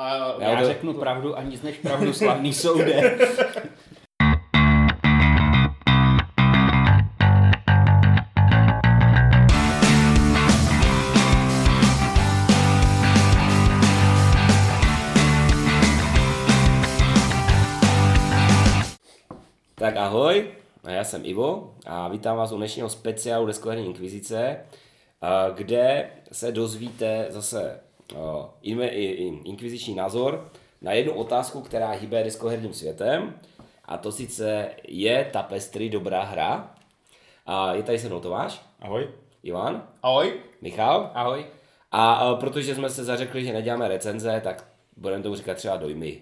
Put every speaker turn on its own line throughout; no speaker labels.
A
Já,
Já
to-
řeknu pravdu a nic než pravdu slavný soude.
Tak ahoj, já jsem Ivo a vítám vás u dnešního speciálu Deskoherní inkvizice, kde se dozvíte zase inve- i- i- inkviziční názor na jednu otázku, která hýbe deskoherním světem, a to sice je Tapestry dobrá hra. A je tady se mnou Tomáš,
Ahoj.
Ivan,
Ahoj.
Michal.
Ahoj.
A, a protože jsme se zařekli, že neděláme recenze, tak budeme tomu říkat třeba dojmy.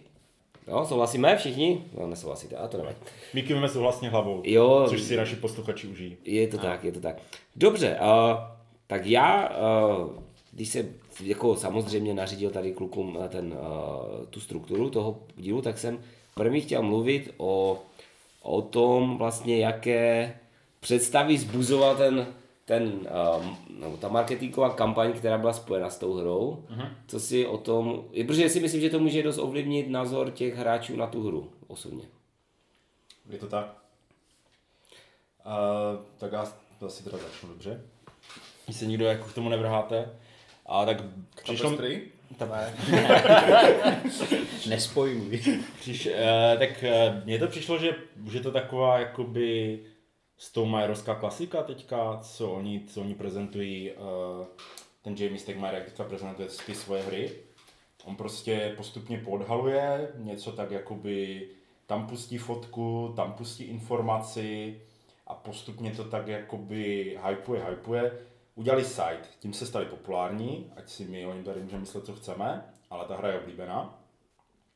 Jo, souhlasíme všichni? No, nesouhlasíte, a to nevadí.
My kývíme souhlasně hlavou,
Jo.
což si naši posluchači užijí.
Je to tak, je to tak. Dobře, uh, tak já, uh, když se jako samozřejmě nařídil tady klukům na ten, uh, tu strukturu toho dílu, tak jsem první chtěl mluvit o, o tom vlastně, jaké představy zbuzoval ten, ten uh, no, ta marketingová kampaň, která byla spojena s tou hrou. Uh-huh. Co si o tom, protože si myslím, že to může dost ovlivnit názor těch hráčů na tu hru osobně.
Je to tak? Uh, tak já asi teda začnu dobře. Když se nikdo jako k tomu nevrháte. A tak přišlo...
Tapestry?
Nespojmuj.
Přiš, uh, tak uh, mně to přišlo, že, že to taková jakoby Stonemeyerovská klasika teďka, co oni, co oni prezentují, uh, ten Jamie Stegmaier, jak teďka prezentuje ty svoje hry. On prostě postupně podhaluje něco tak jakoby, tam pustí fotku, tam pustí informaci a postupně to tak jakoby hypuje, hypuje. Udělali site, tím se stali populární, ať si my o něm tady můžeme myslet, co chceme, ale ta hra je oblíbená.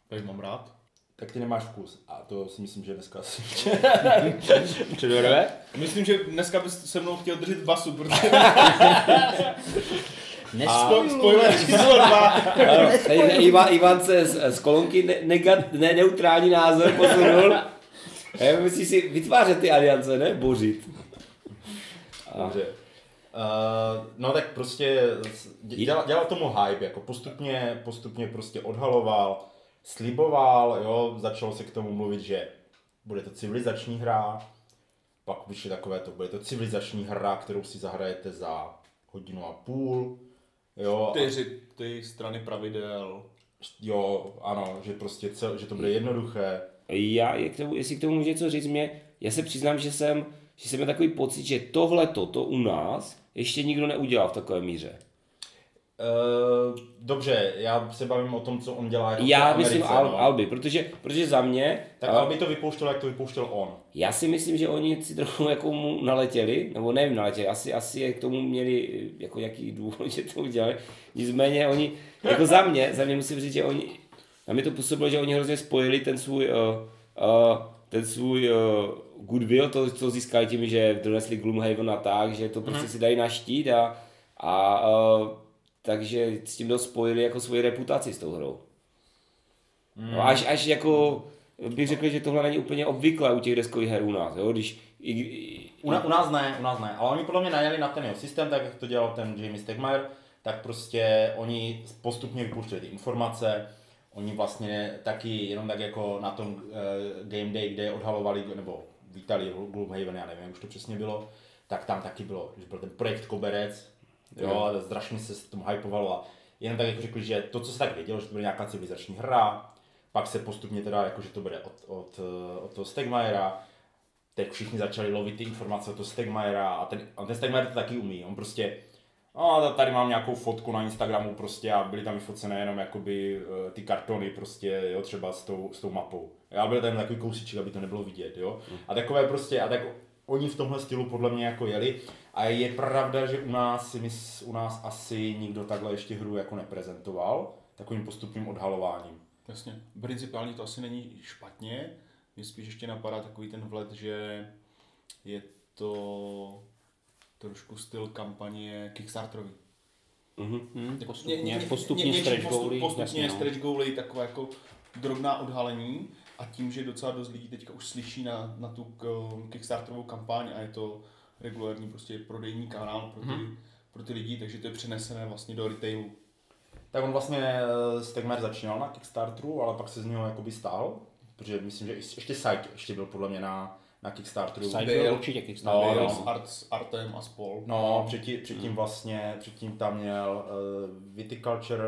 Takže mám rád.
Tak ty nemáš vkus. A to si myslím, že dneska asi...
Předvedeme?
Myslím, že dneska bys se mnou chtěl držet basu, protože
Nespojmuj.
spoiler číslo dva.
Ivan, Ivan se z, z kolonky ne, negat, ne, neutrální názor posunul. Myslíš si vytvářet ty aliance, ne? Bořit.
Dobře. Uh, no tak prostě dě- dělal, dělal tomu hype, jako postupně, postupně prostě odhaloval, sliboval, jo, začalo se k tomu mluvit, že bude to civilizační hra, pak vyšly takové to, bude to civilizační hra, kterou si zahrajete za hodinu a půl, jo, a,
Čtyři ty strany pravidel.
jo, ano, že prostě cel, že to bude jednoduché,
Já, je k tomu, jestli k tomu můžu něco říct, mě, já se přiznám, že jsem, že jsem měl takový pocit, že tohle to u nás ještě nikdo neudělal v takové míře.
Uh, dobře, já se bavím o tom, co on dělá jako
Já
Americe,
myslím Al,
no.
Alby, protože, protože za mě,
Tak
a-
Alby to vypouštěl, jak to vypouštěl on.
Já si myslím, že oni si trochu jako mu naletěli, nebo nevím naletěli, asi, asi je k tomu měli jako nějaký důvod, že to udělali. Nicméně oni, jako za mě, za mě musím říct, že oni, na mě to působilo, že oni hrozně spojili ten svůj, uh, uh, ten svůj uh, goodwill, to, co získali tím, že donesli Gloomhaven a tak, že to prostě si dají na štít a, a uh, takže s tím dost spojili jako svoji reputaci s tou hrou. No, až, až jako bych řekl, že tohle není úplně obvyklé u těch deskových her u nás, jo? když i, i,
U, na, u nás ne, u nás ne, ale oni podle mě najeli na ten jeho systém, tak jak to dělal ten Jamie Stegmaier, tak prostě oni postupně vypouštěli ty informace, oni vlastně taky jenom tak jako na tom uh, Game Day, kde odhalovali, nebo vítali Gloomhaven, já nevím, jak už to přesně bylo, tak tam taky bylo, že byl ten projekt Koberec, jo, a strašně se s tom hypovalo a jenom tak jako řekli, že to, co se tak vědělo, že to bude nějaká civilizační hra, pak se postupně teda, jako, že to bude od, od, eh, od toho Stegmaiera, teď všichni začali lovit ty informace od toho Stegmaiera a ten, a ten Stegmaier to taky umí. On prostě, no, tady mám nějakou fotku na Instagramu prostě a byly tam vyfocené jenom jakoby eh, ty kartony prostě, jo, třeba s tou, s tou mapou. Já byl tam takový kousíček, aby to nebylo vidět, jo. A takové prostě, a tak oni v tomhle stylu podle mě jako jeli. A je pravda, že u nás, mys, u nás asi nikdo takhle ještě hru jako neprezentoval, takovým postupným odhalováním.
Jasně, principálně to asi není špatně. Mě spíš ještě napadá takový ten vlet, že je to trošku styl kampaně Kickstarterový.
Mhm.
Jako
Postupně- postupně
něčím
stretch
postup-
goaly,
Postupně
jasně, no.
stretch goaly, takové jako drobná odhalení a tím, že docela dost lidí teďka už slyší na, na tu Kickstarterovou kampaň a je to regulární prostě prodejní kanál pro ty,
Mhm.
pro ty lidi, takže to je přenesené vlastně do retailu.
tak on vlastně eh, Stegmaier začínal na Kickstarteru, ale pak se z něho jakoby stál, protože myslím, že ještě Side ještě byl podle mě na, na Kickstarteru.
Side
Byl.
byl určitě Kickstarter.
No,
Byl
no.
s, Art, s Artem a spol.
No, předtím, předtím vlastně, předtím tam měl uh, Viticulture,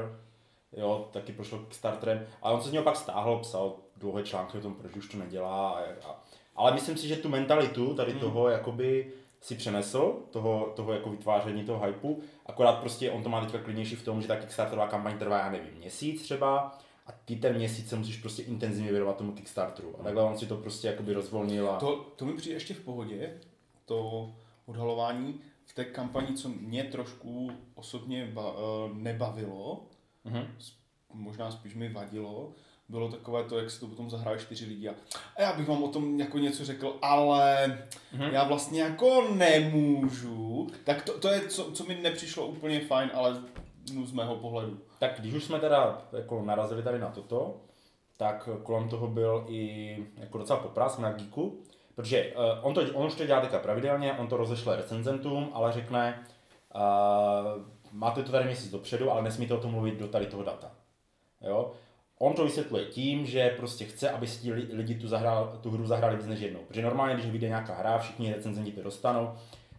jo, taky prošel Kickstarterem, ale on se z něho pak stáhl, psal dlouhé články o tom, proč už to nedělá. A, a, ale myslím si, že tu mentalitu tady toho jakoby si přenesl, toho, toho jako vytváření toho hypeu, akorát prostě on to má teďka klidnější v tom, že ta Kickstarterová kampaň trvá, já nevím, měsíc třeba, a ty ten měsíc se musíš prostě intenzivně věnovat tomu Kickstarteru. A takhle on si to prostě jakoby rozvolnil a...
To, to mi přijde ještě v pohodě, to odhalování v té kampani, co mě trošku osobně ba, eh, nebavilo,
Mhm.
s- možná spíš mi vadilo, bylo takové to, jak se to potom zahráli čtyři lidi a, a já bych vám o tom jako něco řekl, ale
Mhm.
já vlastně jako nemůžu. Tak to, to je, co, co mi nepřišlo úplně fajn, ale no, z mého pohledu.
Tak když už jsme teda jako narazili tady na toto, tak kolem toho byl i jako docela popras na Geeku, protože uh, on, to, on už to dělá teďka pravidelně, on to rozešle recenzentům, ale řekne, uh, máte to tady měsíc dopředu, ale nesmíte o tom mluvit do tady toho data. Jo? On to vysvětluje tím, že prostě chce, aby si ti li- lidi tu, zahrál, tu hru zahráli víc než jednou. Protože normálně, když vyjde nějaká hra, všichni recenzenti to dostanou,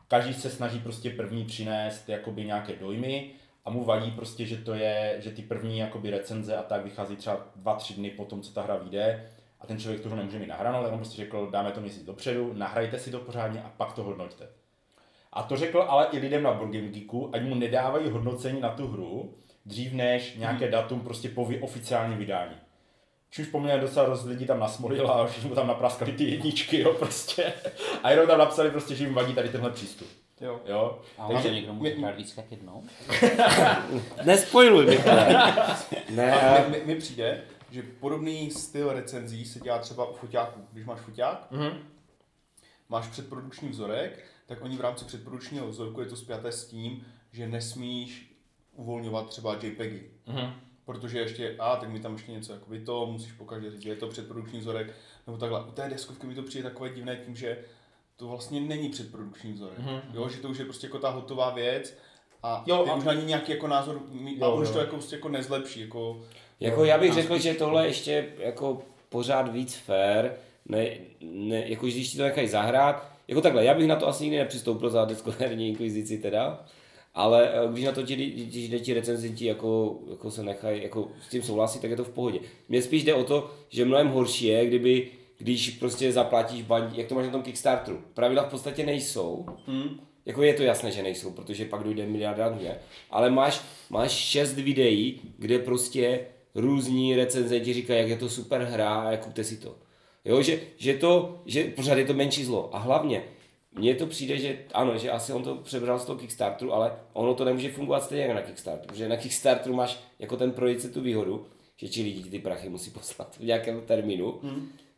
každý se snaží prostě první přinést jakoby nějaké dojmy a mu vadí prostě, že to je, že ty první jakoby recenze a tak vychází třeba dva, tři dny po tom, co ta hra vyjde a ten člověk hru nemůže mít nahranou, ale on prostě řekl, dáme to měsíc dopředu, nahrajte si to pořádně a pak to hodnoťte. A to řekl ale i lidem na Board Geeku, ať mu nedávají hodnocení na tu hru, dřív než nějaké datum prostě po oficiálním vydání. Čímž poměrně docela dost lidí tam nasmolilo a všichni mu tam napraskali ty jedničky, jo, prostě. A jenom tam napsali prostě, že jim vadí tady tenhle přístup.
Jo.
Jo.
A
Takže-
někdo může hrát víc jak jednou?
Nespojluj, Michale. Ne,
A
a-
mi, mi, mi přijde, že podobný styl recenzí se dělá třeba u foťáků. Když máš foťák,
Mhm.
máš předprodukční vzorek, tak oni v rámci předprodukčního vzorku je to spjaté s tím, že nesmíš uvolňovat třeba JPEGy.
Mhm.
Protože ještě, a tak mi tam ještě něco jako to, musíš pokaždé říct, že je to předprodukční vzorek, nebo takhle. U té deskovky mi to přijde takové divné tím, že to vlastně není předprodukční vzorek.
Mhm.
Jo, že to už je prostě jako ta hotová věc a
Jo,
ty
a-
už na ní nějaký jako názor, mí- a
Jo,
on už
jo.
to jako, prostě jako nezlepší. Jako,
Jako já bych řekl, že tohle ještě jako pořád víc fair, ne, ne, jako když ti to nechají zahrát, jako takhle, já bych na to asi nikdy nepřistoupil za deskoherní inkvizici teda, ale eh, když na to ti, když jde ti recenzenti jako, jako se nechají, jako s tím souhlasí, tak je to v pohodě. Mně spíš jde o to, že mnohem horší je, kdyby, když prostě zaplatíš bandí, jak to máš na tom Kickstarteru. Pravidla v podstatě nejsou,
hmm,
jako je to jasné, že nejsou, protože pak dojde miliarda dvě, ale máš, máš šest videí, kde prostě různí recenzenti říkají, jak je to super hra a jak kupte si to. Jo, že, že to, že pořád je to menší zlo. A hlavně, mně to přijde, že ano, že asi on to přebral z toho Kickstarteru, ale ono to nemůže fungovat stejně jako na Kickstarteru, protože na Kickstarteru máš jako ten projekt tu výhodu, že ti lidi ty prachy musí poslat v nějakém termínu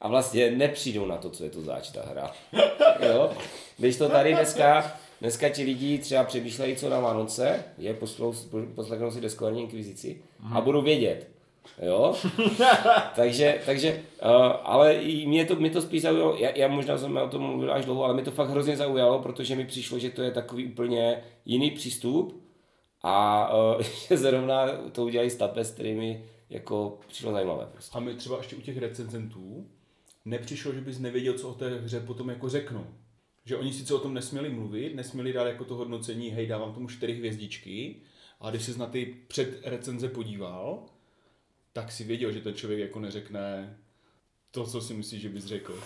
a vlastně nepřijdou na to, co je to zač ta hra. jo? Když to tady dneska, dneska ti lidi třeba přemýšlejí, co na Vánoce, je poslou, poslechnou si deskoherní inkvizici a budou vědět. Jo? takže, takže uh, ale i mě to, mě to spíš zaujalo, já, já možná jsem o tom mluvil až dlouho, ale mě to fakt hrozně zaujalo, protože mi přišlo, že to je takový úplně jiný přístup a uh, že zrovna to udělají s tapestry mi jako přišlo zajímavé. Prostě.
A mi třeba ještě u těch recenzentů nepřišlo, že bys nevěděl, co o té hře potom jako řeknou. Že oni sice o tom nesměli mluvit, nesměli dát jako to hodnocení, hej, dávám tomu čtyři hvězdičky, a když se na ty předrecenze podíval, tak si věděl, že ten člověk jako neřekne to, co si myslíš, že bys řekl.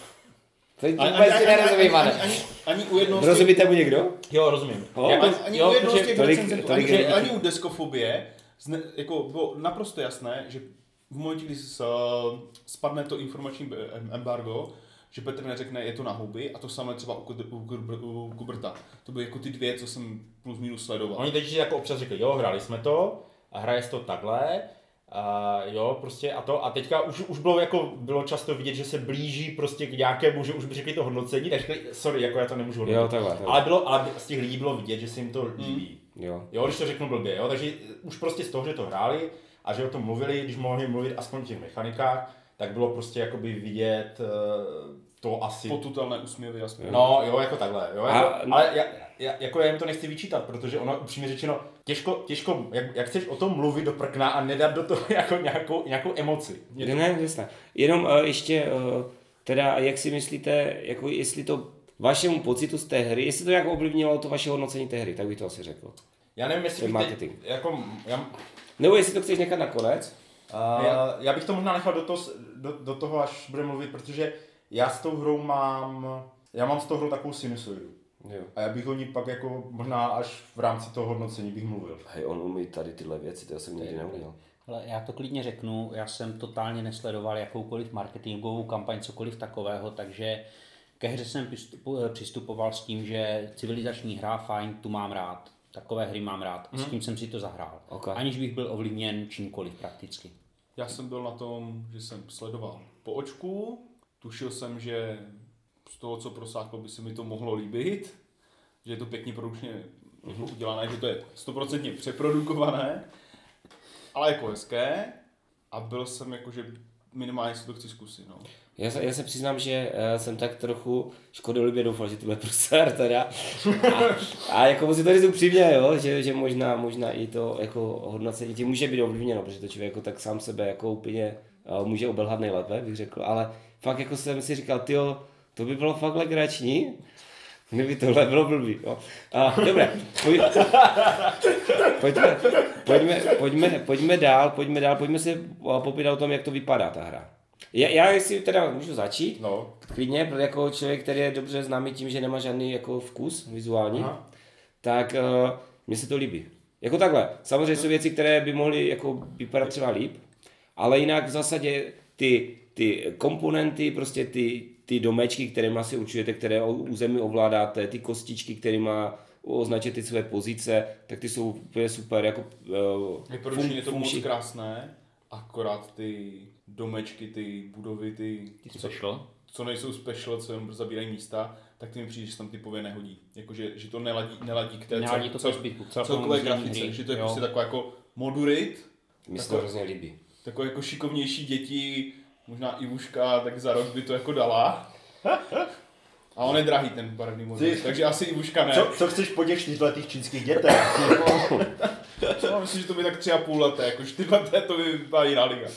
Teď
Ani,
vůbec
ani,
si
ani,
nerozumím,
ani, ani, ani u jednoho
Rozumíte mu někdo?
Jo, rozumím.
No,
Jako-
ani, ani
jo,
u jednoho
tolik- tolik
ani, ani u deskofobie, zne, jako bylo naprosto jasné, že v momentě, kdy s, spadne to informační embargo, že Petr neřekne, je to na huby, a to samé třeba u, u, u Kuberta. To byly jako ty dvě, co jsem plus minus sledoval.
Oni teď jako občas říkají, jo, hráli jsme to, a hraje se to takhle, a jo, prostě a to, a teďka už, už bylo jako, bylo často vidět, že se blíží prostě k nějakému, že už by řekli to hodnocení, tak řekli, sorry, jako já to nemůžu hodnotit.
Jo, takhle, takhle.
Ale bylo, ale z těch lidí bylo vidět, že se jim to líbí.
Jo.
Jo, když to řeknu blbě, jo, takže už prostě z toho, že to hráli a že o tom mluvili, když mohli mluvit aspoň o těch mechanikách, tak bylo prostě jakoby vidět eh, to asi
Potutelné úsměvy aspoň.
No, jo, jako takhle, jo,
A-
jako, ale já, já, jako já jim to nechci vyčítat, protože ono upřímně řečeno, těžko, těžko jak, jak, chceš o tom mluvit do prkna a nedat do toho jako nějakou, nějakou emoci.
Ne, ne, jasně. Jenom uh, ještě, uh, teda, jak si myslíte, jako jestli to vašemu pocitu z té hry, jestli to nějak ovlivnilo to vaše hodnocení té hry, tak bych to asi řekl.
Já nevím, jestli
Ten
bych
marketing.
Teď, jako, já,
Nebo jestli to chceš nechat na konec.
Uh, já, já bych to možná nechal do toho, do, do toho, až bude mluvit, protože já s tou hrou mám, já mám s tou hrou takovou sinusoidu.
Jo.
A já bych o ní pak jako možná až v rámci toho hodnocení bych mluvil.
Hej, on umí tady tyhle věci, to já jsem nikdy neuměl.
Ale já to klidně řeknu, já jsem totálně nesledoval jakoukoliv marketingovou kampaň, cokoliv takového, takže ke hře jsem přistupu- přistupoval s tím, že civilizační hra, fajn, tu mám rád. Takové hry mám rád. S tím jsem si to zahrál.
Ok.
Aniž bych byl ovlivněn čímkoliv prakticky.
Já jsem byl na tom, že jsem sledoval po očku, tušil jsem, že z toho, co prosáklo, by se mi to mohlo líbit, že je to pěkně produkčně jako udělané, že to je stoprocentně přeprodukované, ale jako hezké a byl jsem jako, že minimálně si to chci zkusit, no.
Já se, já se přiznám, že uh, jsem tak trochu škodolibě doufal, že to bude prostě teda. A, a jako musím to říct upřímně, jo, že, že možná, možná i to jako hodnocení tím může být ovlivněno, protože to člověk jako tak sám sebe jako úplně uh, může obelhat nejlépe, bych řekl, ale fakt jako jsem si říkal, tyjo, to by bylo fakt legrační, Kdyby tohle bylo blbý. Jo. A, dobré, pojď, pojďme, pojďme, pojďme, pojďme, dál, pojďme dál, pojďme si popírat o tom, jak to vypadá ta hra. Já, já jestli teda můžu začít,
No.
klidně, protože jako člověk, který je dobře známý tím, že nemá žádný jako vkus vizuální,
Aha.
tak uh, mně se to líbí. Jako takhle, samozřejmě jsou věci, které by mohly jako vypadat třeba líp, ale jinak v zásadě ty, ty komponenty, prostě ty, ty domečky, které si určujete, které území ovládáte, ty kostičky, kterými označíte ty své pozice, tak ty jsou úplně super. Jako, uh,
Vyprodučně je to moc krásné, akorát ty domečky, ty budovy, ty,
Ty special?
co nejsou special, co jenom zabírají místa, tak ty mi přijde, že se tam typově nehodí. Jakože, že to neladí, neladí k té
Neladí to ke zbytku, celkovému
celkové grafice,
hry,
že to je
jo.
prostě taková jako modurit,
Mně se to hrozně líbí.
takové jako šikovnější děti, možná Ivuška, tak za rok by to jako dala. A on je drahý ten barevný modul,
Ty-
takže asi Ivuška ne.
Co, co chceš po těch čtyřletých čínských dětech?
No, myslím, že to by tak tři a půl leté, jako čtyři leté to by byla jiná liga.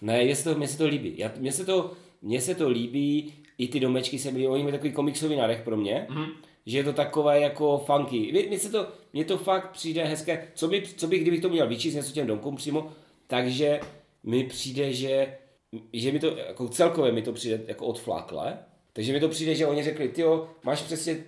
Ne, mně se to, mně se to líbí. Já, mně, se to, mně se to líbí, i ty domečky se líbí, oni mají takový komiksový nádech pro mě, mm. že je to takové jako funky. Mně, mně se to, mně to fakt přijde hezké. Co by, co by kdybych to měl vyčíst něco těm domkům přímo, takže mi přijde, že, že mi to, jako celkově mi to přijde jako odflákle, takže mi to přijde, že oni řekli, ty máš přesně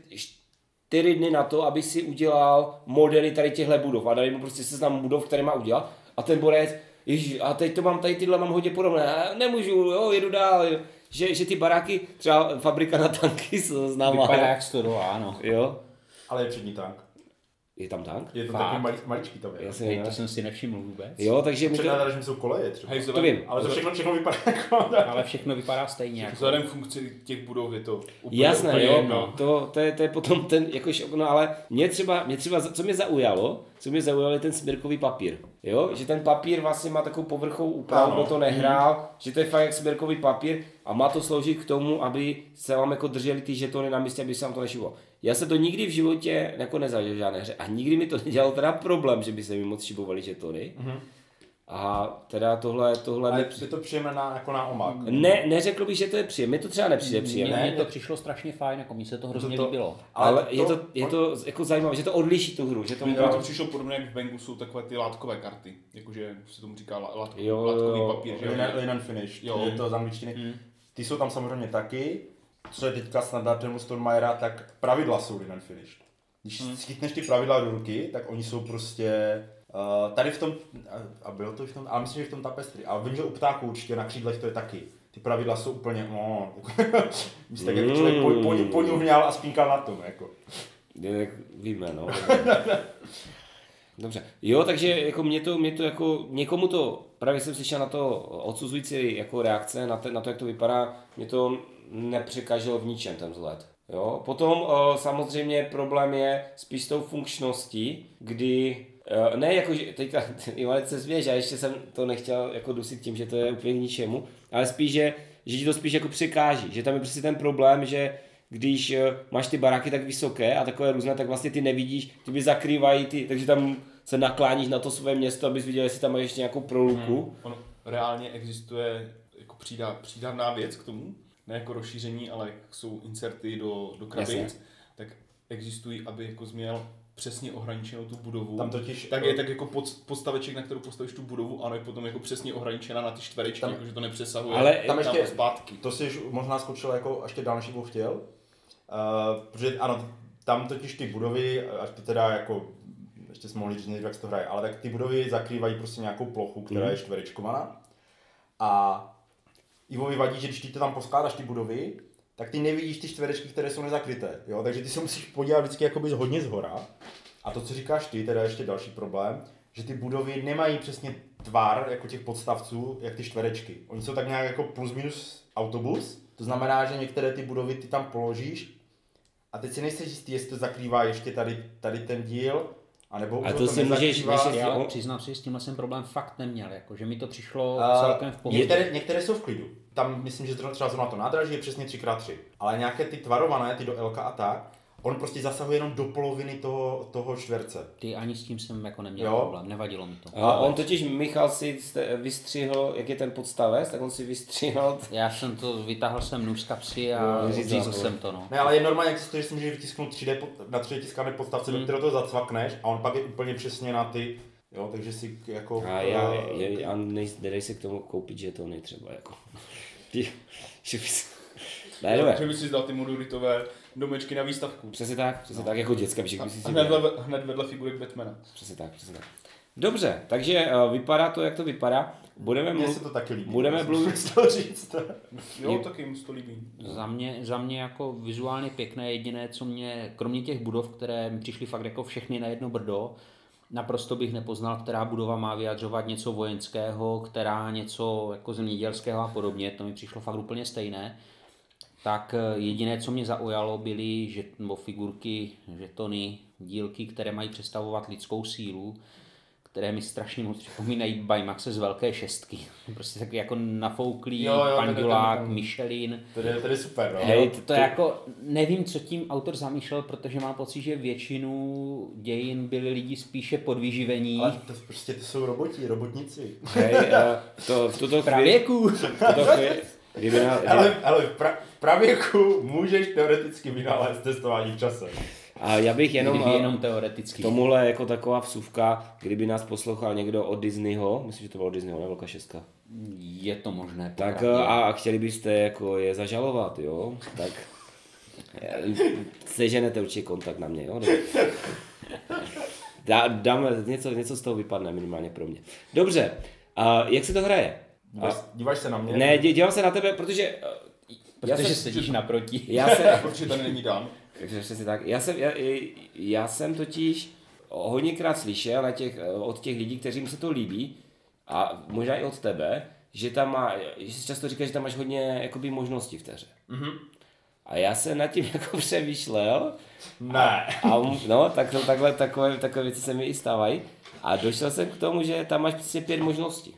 čtyři dny na to, aby si udělal modely tady těchto budov a dali mu prostě seznam budov, které má udělat a ten borec, ježiš, a teď to mám, tady tyhle mám hodně podobné, a nemůžu, jo, jedu dál, že, že ty baráky, třeba fabrika na tanky se známá,
Vypadá jak ano.
jo,
Ale je přední tank.
Je tam tank?
Je to takový malý, maličký tam je.
Já si
Hej,
nevím.
to jsem si nevšiml vůbec.
Jo, takže
Před nádražím jsou koleje třeba.
Hej,
to vím.
Ale to všechno, všechno vypadá jako...
Ale všechno vypadá stejně. Jako.
Vzhledem k funkci těch budov je to úplně,
Jasné,
úplně
jo,
jedno.
to, to, je, to je potom ten jako šok, no ale mě třeba, mě třeba, co mě zaujalo, co mě zaujalo je ten smirkový papír, jo, že ten papír vlastně má takovou povrchovou úpravu, kdo to nehrál, že to je fakt jak smirkový papír a má to sloužit k tomu, aby se vám jako drželi ty žetony na místě, aby se vám to nešivilo. Já se to nikdy v životě jako nezažil v žádné hře a nikdy mi to nedělalo teda problém, že by se mi moc šibovaly žetony. A teda tohle, tohle
Ale
mi,
je to příjemné na, jako na omak.
ne, neřekl bych, že to je příjemné, to třeba nepřijde příjemné.
mně to přišlo strašně fajn, jako mně se to hrozně
to-
líbilo.
Ale, je to, je to jako zajímavé, že to odliší tu hru, že to
to přišlo podobně, jak v Bengu jsou takové ty látkové karty, jakože se tomu říká la- lát,
Jo, jo,
látkový
jo.
papír, že jo?
Linen, linen finish,
Jo.
je to z angličtiny.
Mm.
Ty jsou tam samozřejmě taky. Co je teďka standardem u Stormajera, tak pravidla jsou linen finish. Když
Hmm.
schytneš ty pravidla do ruky, tak oni jsou prostě uh, tady v tom, a- a bylo to v tom, ale myslím, že v tom tapestry. A vím, že u ptáků určitě na křídlech to je taky. Ty pravidla jsou úplně, no, víš, tak jako člověk po, po, poňuhňal a spínkal na tom, jako.
Jak víme, no. Dobře. Jo, takže jako mě to, mě to jako, někomu to, právě jsem slyšel na to odsuzující jako reakce, na, te, na to, jak to vypadá, mě to nepřekažilo v ničem ten vzhled. Jo? Potom o, samozřejmě problém je spíš s tou funkčností, kdy eh, ne jako, že teďka Ivanec se že já ještě jsem to nechtěl jako dusit tím, že to je úplně k ničemu, ale spíš, že, že ti to spíš jako překáží, že tam je prostě ten problém, že když eh, máš ty baráky tak vysoké a takové různé, tak vlastně ty nevidíš, ty by zakrývají ty, takže tam se nakláníš na to své město, abys viděl, jestli tam máš ještě nějakou proluku.
Hmm. Ono reálně existuje jako přídá, přídavná věc k tomu, ne jako rozšíření, ale jak jsou inserty do, do krabic,
Jasně.
tak existují, aby jako jsi měl přesně ohraničenou tu budovu.
Tam totiž-
tak je tak jako pod, podstaveček, na kterou postavíš tu budovu, ano, je potom jako přesně ohraničena na ty čtverečky,
Tam-
jako, že to nepřesahuje
Ale
Tam ještě,
a zpátky.
to si už možná skočil jako ještě dál, než bych chtěl. Uh, protože ano, tam totiž ty budovy, až to teda jako, ještě jsme mohli říct, jak se to hraje, ale tak ty budovy zakrývají prostě nějakou plochu, která je čtverečkovaná. A Ivovi vadí, že když ty to tam poskládáš ty budovy, tak ty nevidíš ty čtverečky, které jsou nezakryté. Jo? Takže ty se musíš podívat vždycky jakoby z hodně zhora. A to, co říkáš ty, teda ještě další problém, že ty budovy nemají přesně tvar jako těch podstavců, jak ty čtverečky. Oni jsou tak nějak jako plus minus autobus. To znamená, že některé ty budovy ty tam položíš a teď si nejsi jistý, jestli to zakrývá ještě tady, tady ten díl,
A
už
to
ho
si můžeš-
nezakrývá.
můžeš-
Já
Jo.
přiznám si, s tímhle jsem problém fakt neměl, jako, že mi to přišlo
A
celkem v pohodě.
některé, některé jsou v klidu. Tam myslím, že třeba zrovna to nádraží je přesně 3x3. Ale nějaké ty tvarované, ty do LK a tak, on prostě zasahuje jenom do poloviny toho, toho čtverce.
Ty ani s tím jsem jako neměl
Jo.
problém, nevadilo mi to.
A on totiž, Michal si vystřihl, jak je ten podstavec, tak on si vystřihl
Já jsem to, vytáhl jsem nůž z kapsy a řízl jsem to, no.
Ne, ale je normálně existuje, že si můžeš vytisknout 3D, pod- na 3D tiskané podstavce,
Hmm.
do kterého to zacvakneš a on pak je úplně přesně na ty, jo, takže si jako...
A já, je, a nej, nedej se k tomu koupit žetony třeba, jako. Ty- že bys- ne,
Že
dobré.
by si dal ty moduritové domečky na výstavku.
Přesně tak, přesně tak, jako jak by si
hned, vedle, hned vedle figurek Batmana.
Přesně tak, přesně tak. Dobře, takže uh, vypadá to, jak to vypadá. Budeme
Mně se
mluvit...
to taky líbí.
budeme mluvit-
chtěl říct.
Jo, taky se to líbí.
Za mě, za mě jako vizuálně pěkné, jediné, co mě, kromě těch budov, které mi přišly fakt jako všechny na jedno brdo, naprosto bych nepoznal, která budova má vyjadřovat něco vojenského, která něco jako zemědělského a podobně, to mi přišlo fakt úplně stejné. Tak eh, jediné, co mě zaujalo, byly že, nebo figurky, žetony, dílky, které mají představovat lidskou sílu, které mi strašně moc připomínají Baymaxe z velké šestky. Prostě taky jako nafouklý,
Jo, jo,
pandulák,
ten- ten-
Michelin.
To je, to je super, no.
Hej, to, to, jako, nevím, co tím autor zamýšlel, protože mám pocit, že většinu dějin byli lidi spíše podvyživení.
Ale to prostě to jsou roboti, robotníci.
Hej, uh, to v tuto chvíli...
Pravěku!
V tuto chvíli... Kdyby na,
Ale, ale pra, pravěku můžeš teoreticky vynalézt testování v čase.
a já bych jenom,
Kdyby
eh,
jenom teoreticky.
K tomuhle jako taková vsuvka, kdyby nás poslouchal někdo od Disneyho, myslím, že to bylo od Disneyho, ne Velká šestka.
Je to možné.
Tak
popravdě.
a, a chtěli byste jako je zažalovat, jo, tak eh, seženete určitě kontakt na mě, jo. Dobře. Dá, dáme, něco, něco z toho vypadne minimálně pro mě. Dobře, a jak se to hraje?
Díváš, díváš se na mě?
Ne, dívám se na tebe, protože eh, já
Protože
jsem,
sedíš naproti.
já jsem,
Protože tady není Dan.
Takže přesně tak. Já jsem, já, já jsem totiž hodněkrát slyšel na těch, od těch lidí, kteřím se to líbí, a možná i od tebe, že tam má, že si často říkáš, že tam máš hodně jakoby, možností v té hře.
Mhm.
A já jsem nad tím jako přemýšlel,
Ne.
a no, tak to, takhle, takové, takové věci se mi i stávají. A došel jsem k tomu, že tam máš přesně pět možností.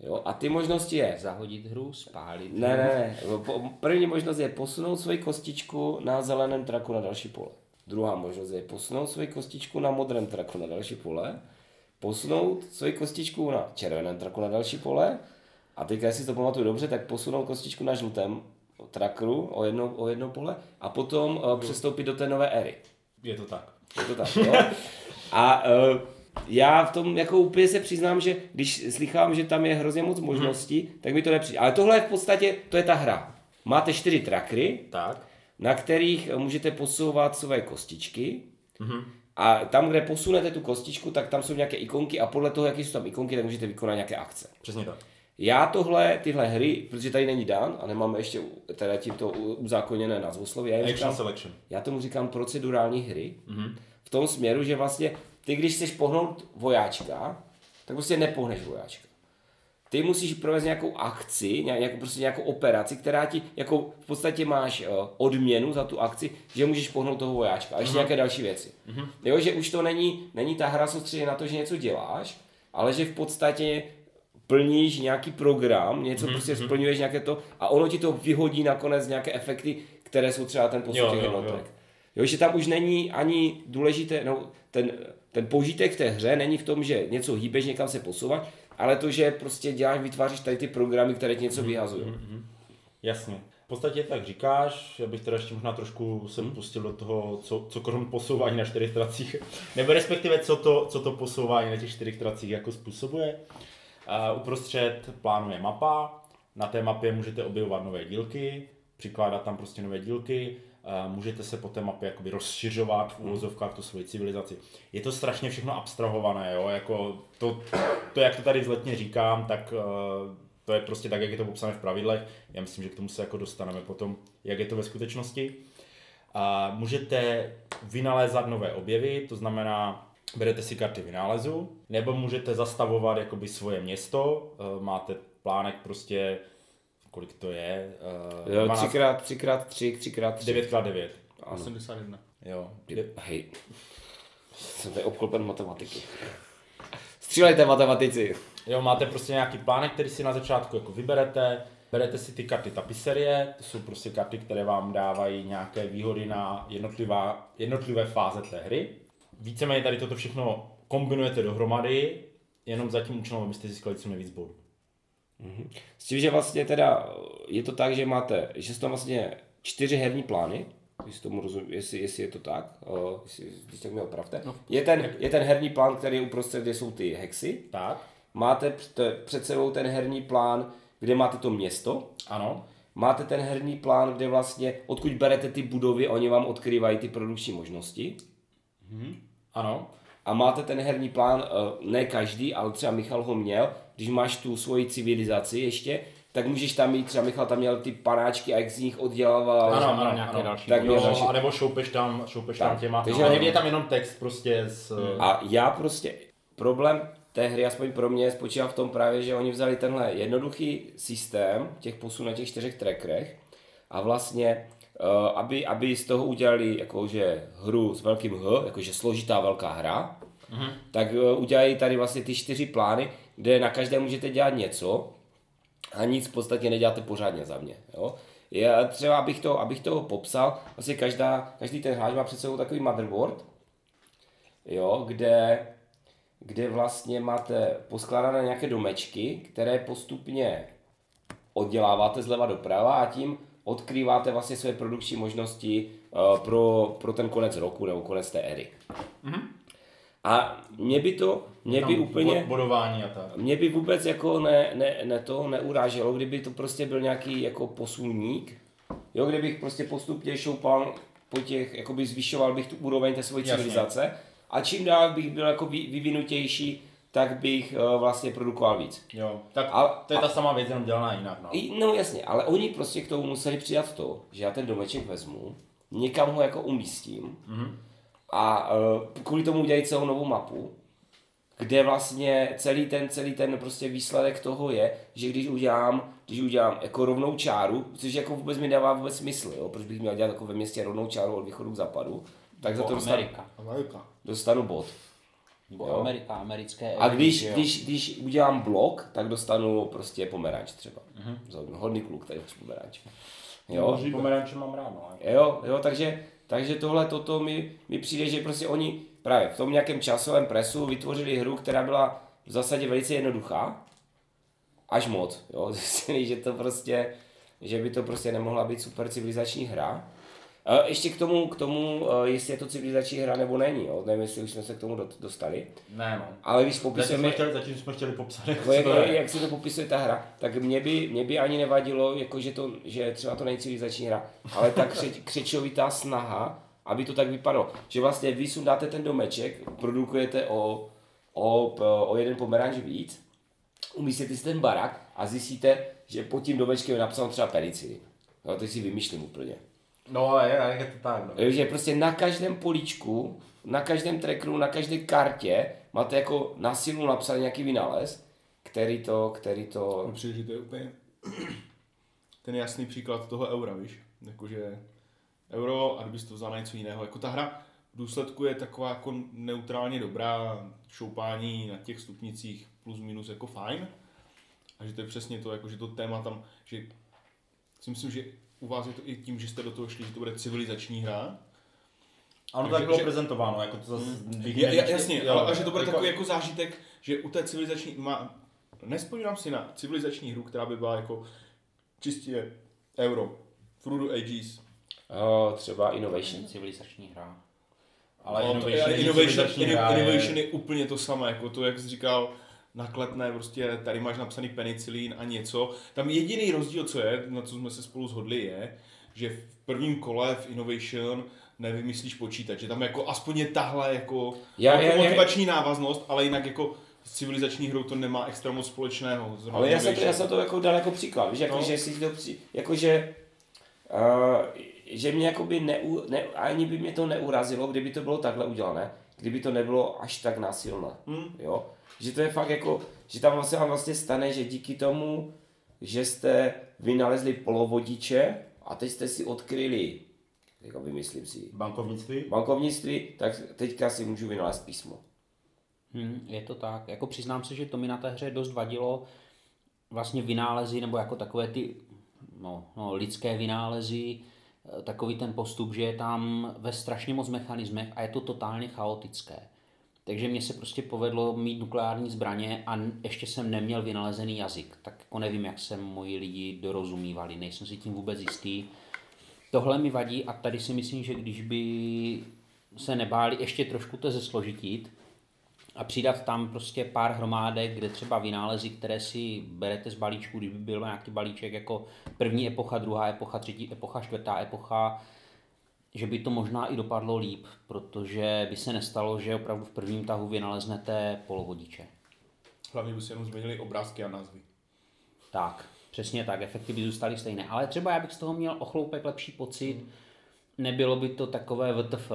Jo? A ty možnosti je,
Zahodit hru, spálit.
ne, ne, ne. Po- První možnost je posunout svoji kostičku na zeleném traku na další pole. Druhá možnost je posunout svoji kostičku na modrém traku na další pole. Posunout svoji kostičku na červeném traku na další pole. A teďka, jestli si to pamatuju dobře, tak posunout kostičku na žlutém trakru o jedno, o jedno pole a potom uh, přestoupit do té nové éry.
Je to tak.
Je to tak, jo? A uh, já v tom jako úplně se přiznám, že když slychám, že tam je hrozně moc možností, tak mi to nepřijde. Ale tohle je v podstatě, to je ta hra. Máte čtyři trakry,
Tak.
na kterých můžete posouvat své kostičky. A tam, kde posunete tu kostičku, tak tam jsou nějaké ikonky a podle toho, jaké jsou tam ikonky, tak můžete vykonat nějaké akce.
Přesně tak.
Já tohle, tyhle hry, protože tady není Dan a nemáme ještě teda tímto uzákoněné názvosloví, já, říkám,
selection.
já tomu říkám procedurální hry, mm-hmm. v tom směru, že vlastně ty, když chceš pohnout vojáčka, tak prostě nepohneš vojáčka. Ty musíš provést nějakou akci, ně- nějakou, prostě nějakou operaci, která ti, jako v podstatě máš uh, odměnu za tu akci, že můžeš pohnout toho vojáčka a ještě nějaké další věci. Jo, že už to není, není ta hra soustředěna na to, že něco děláš, ale že v podstatě plníš nějaký program, něco prostě splňuješ nějaké to a ono ti to vyhodí nakonec nějaké efekty, které jsou třeba ten
Jo,
těch
jo,
jednotek. Jo, že tam už není ani důležité, no, ten, ten požitek v té hře není v tom, že něco hýbeš, někam se posouvat, ale to, že prostě děláš, vytváříš tady ty programy, které ti něco vyhazují.
Jasně. V podstatě tak říkáš, já bych teda ještě možná trošku se pustil do toho, co, co krom posouvání na čtyřech tracích, nebo respektive co to, co to posouvání na těch čtyřech tracích jako způsobuje. Uh, uprostřed plánu je mapa, na té mapě můžete objevovat nové dílky, přikládat tam prostě nové dílky, můžete se po té mapě jakoby rozšiřovat v úvozovkách tu svoji civilizaci. Je to strašně všechno abstrahované, jo? Jako to, to, jak to tady vzletně říkám, tak uh, to je prostě tak, jak je to popsané v pravidlech. Já myslím, že k tomu se jako dostaneme potom, jak je to ve skutečnosti. A můžete vynalézat nové objevy, to znamená, berete si karty vynálezu, nebo můžete zastavovat jakoby svoje město, Eh, máte plánek prostě, kolik to je? Eh,
Jo,
12
třikrát, třikrát, tři, třikrát, tři.
9x9.
81.
Jo.
Hej, jsem tady obklopen matematiky. Střílejte matematici.
Jo, máte prostě nějaký plánek, který si na začátku jako vyberete, berete si ty karty tapiserie, to jsou prostě karty, které vám dávají nějaké výhody na jednotlivá, jednotlivé fáze té hry. Víceméně tady toto všechno kombinujete dohromady, jenom za tím účelem, abyste získali co nejvíc bodů.
S tím, že vlastně teda je to tak, že máte, že jsou tam vlastně čtyři herní plány, jestli, tomu rozum, jestli, jestli je to tak, o, jestli, když tak mi opravte. Je ten, je ten herní plán, který je uprostřed, kde jsou ty hexy.
Tak,
Máte před- před sebou ten herní plán, kde máte to město.
ano,
Máte ten herní plán, kde vlastně, odkud berete ty budovy, oni vám odkrývají ty produkční možnosti.
ano,
A máte ten herní plán, eh, ne každý, ale třeba Michal ho měl, když máš tu svoji civilizaci ještě, tak můžeš tam mít, třeba Michal tam měl ty panáčky a jak z nich oddělával.
ano,
měl
ano,
nějaké
ano.
další
Tak
jo,
další.
a nebo šoupeš tam, šoupeš
Tak,
tam těma,
takže-
takže, a někdy je tam jenom text prostě s...
A já prostě, problém té hry, aspoň pro mě, spočívá v tom právě, že oni vzali tenhle jednoduchý systém těch posunů na těch čtyřech trackerech a vlastně, uh, aby, aby z toho udělali jakože hru s velkým H, jakože složitá velká hra, mm-hmm. tak uh, udělají tady vlastně ty čtyři plány, kde na každém můžete dělat něco a nic v podstatě neděláte pořádně za mě. Jo? Já třeba, abych to, abych to popsal, vlastně každá, každý ten hráč má před sebou takový motherboard, jo, kde, kde vlastně máte poskládané nějaké domečky, které postupně odděláváte zleva doprava a tím odkrýváte vlastně své produkční možnosti uh, pro, pro ten konec roku nebo konec té éry. A mě by to, mě by úplně...
Bodování a tak.
Mě by vůbec jako ne, ne, ne to neuráželo, kdyby to prostě byl nějaký jako posuník, jo, kdybych prostě postupně šoupal po těch, jakoby zvyšoval bych tu úroveň té své
Jasně.
civilizace a čím dál bych byl jako vy- vyvinutější, tak bych uh, vlastně produkoval víc.
Jo, tak
Ale-
to je ta sama věc, jenom dělaná jinak, no.
I, no jasně, ale oni prostě k tomu museli přidat to, že já ten domeček vezmu, někam ho jako umístím
Mhm.
A uh, kvůli tomu udělají celou novou mapu, kde vlastně celý ten, celý ten prostě výsledek toho je, že když udělám, když udělám jako rovnou čáru, což jako vůbec mi dává vůbec smysl, jo, proč bych měl dělat jako ve městě rovnou čáru od východu k západu, tak za to dostanu,
Amerika.
Amerika.
dostanu bod.
Nebo
Jo.
Amerika, americké
A když,
jo.
když, když udělám blok, tak dostanu prostě pomeranč třeba. Mm-hmm. Hodný kluk tady už pomeranč. Jo,
Pomeranče mám rád, no.
Jo, jo, takže, takže tohle toto mi, mi přijde, že prostě oni právě v tom nějakém časovém presu vytvořili hru, která byla v zásadě velice jednoduchá, až moc, jo, zjistili, že to prostě, že by to prostě nemohla být super civilizační hra. E, Ještě k tomu, k tomu, e, jestli je to civilizační hra nebo není, jo, nevím, jestli už jsme se k tomu do- dostali,
Ne, no.
ale když
Zatím
popisujeme,
jsme, chtěli, zatím jsme chtěli popsat, jak
jako jak,
to je.
jak se to popisuje ta hra, tak mě by, mě by ani nevadilo, jako že, to, že třeba to není civilizační hra, ale ta kře, křečovitá snaha, aby to tak vypadalo. Že vlastně vy sundáte ten domeček, produkujete o, o, o jeden pomeranč víc, umístíte si ten barak a zjistíte, že pod tím domečkem je napsáno třeba penicilin. Jo, to si vymýšlím úplně.
No, je, je to tak, no.
Že prostě na každém políčku, na každém trackeru, na každé kartě máte jako na sílu napsaný nějaký vynález, který to, který to...
Mně přijde, že to je úplně ten jasný příklad toho eura, víš? Jakože euro, a kdybys to vzal na něco jiného. Jako ta hra v důsledku je taková jako neutrálně dobrá, šoupání na těch stupnicích plus minus jako fajn. A že to je přesně to, jako že to téma tam, že si myslím, že u vás je to i tím, že jste do toho šli, že to bude civilizační hra,
A ono
Takže-
tak bylo
že-
prezentováno, jako to zase... bych
Ja, ja,
nevíc-
jasně,
jo,
ale a že to bude
jako-
takový jako zážitek, že u té civilizační, má, nespomínám si na civilizační hru, která by byla jako čistě euro, Fruit Ages.
Uh, třeba Innovation.
Civilizační hra.
Ale
No, to-
Innovation,
Innovation,
civilizační
Innovation,
hra je-
Innovation je úplně to samé, jako to, jak jsi říkal, nakletné, prostě tady máš napsaný penicilín a něco. Tam jediný rozdíl, co je, na co jsme se spolu shodli, je, že v prvním kole v Innovation nevymyslíš počítač, že tam jako aspoň je tahle jako
Já-
jako
já- já-
motivační návaznost, ale jinak jako s civilizační hrou to nemá extra moc společného. zrovna
Ale já jsem, to, já jsem to jako dal jako příklad, víš, jako,
No.
že si to při, jakože, uh, že mě jakoby neu, ne, ani by mě to neurazilo, kdyby to bylo takhle udělané, kdyby to nebylo až tak násilné,
Hmm.
jo. Že to je fakt jako, že tam vlastně vám vlastně stane, že díky tomu, že jste vynalezli polovodiče a teď jste si odkryli, jako vymyslím si,
Bankovnictví?
bankovnictví, tak teďka si můžu vynalézt písmo.
Hmm, je to tak. Jako přiznám se, že to mi na té hře dost vadilo vlastně vynálezy nebo jako takové ty no, no, lidské vynálezy, takový ten postup, že je tam ve strašně moc mechanismech a je to totálně chaotické. Takže mně se prostě povedlo mít nukleární zbraně a ještě jsem neměl vynalezený jazyk. Tak jako nevím, jak se moji lidi dorozumívali, nejsem si tím vůbec jistý. Tohle mi vadí a tady si myslím, že když by se nebáli ještě trošku to zesložitit, a přidat tam prostě pár hromádek, kde třeba vynálezy, které si berete z balíčku, kdyby byl nějaký balíček jako první epocha, druhá epocha, třetí epocha, čtvrtá epocha, že by to možná i dopadlo líp, protože by se nestalo, že opravdu v prvním tahu vynaleznete polovodiče.
Hlavně by se jenom změnili obrázky a názvy.
Tak, přesně tak, efekty by zůstaly stejné. Ale třeba já bych z toho měl o chloupek lepší pocit, nebylo by to takové VTF.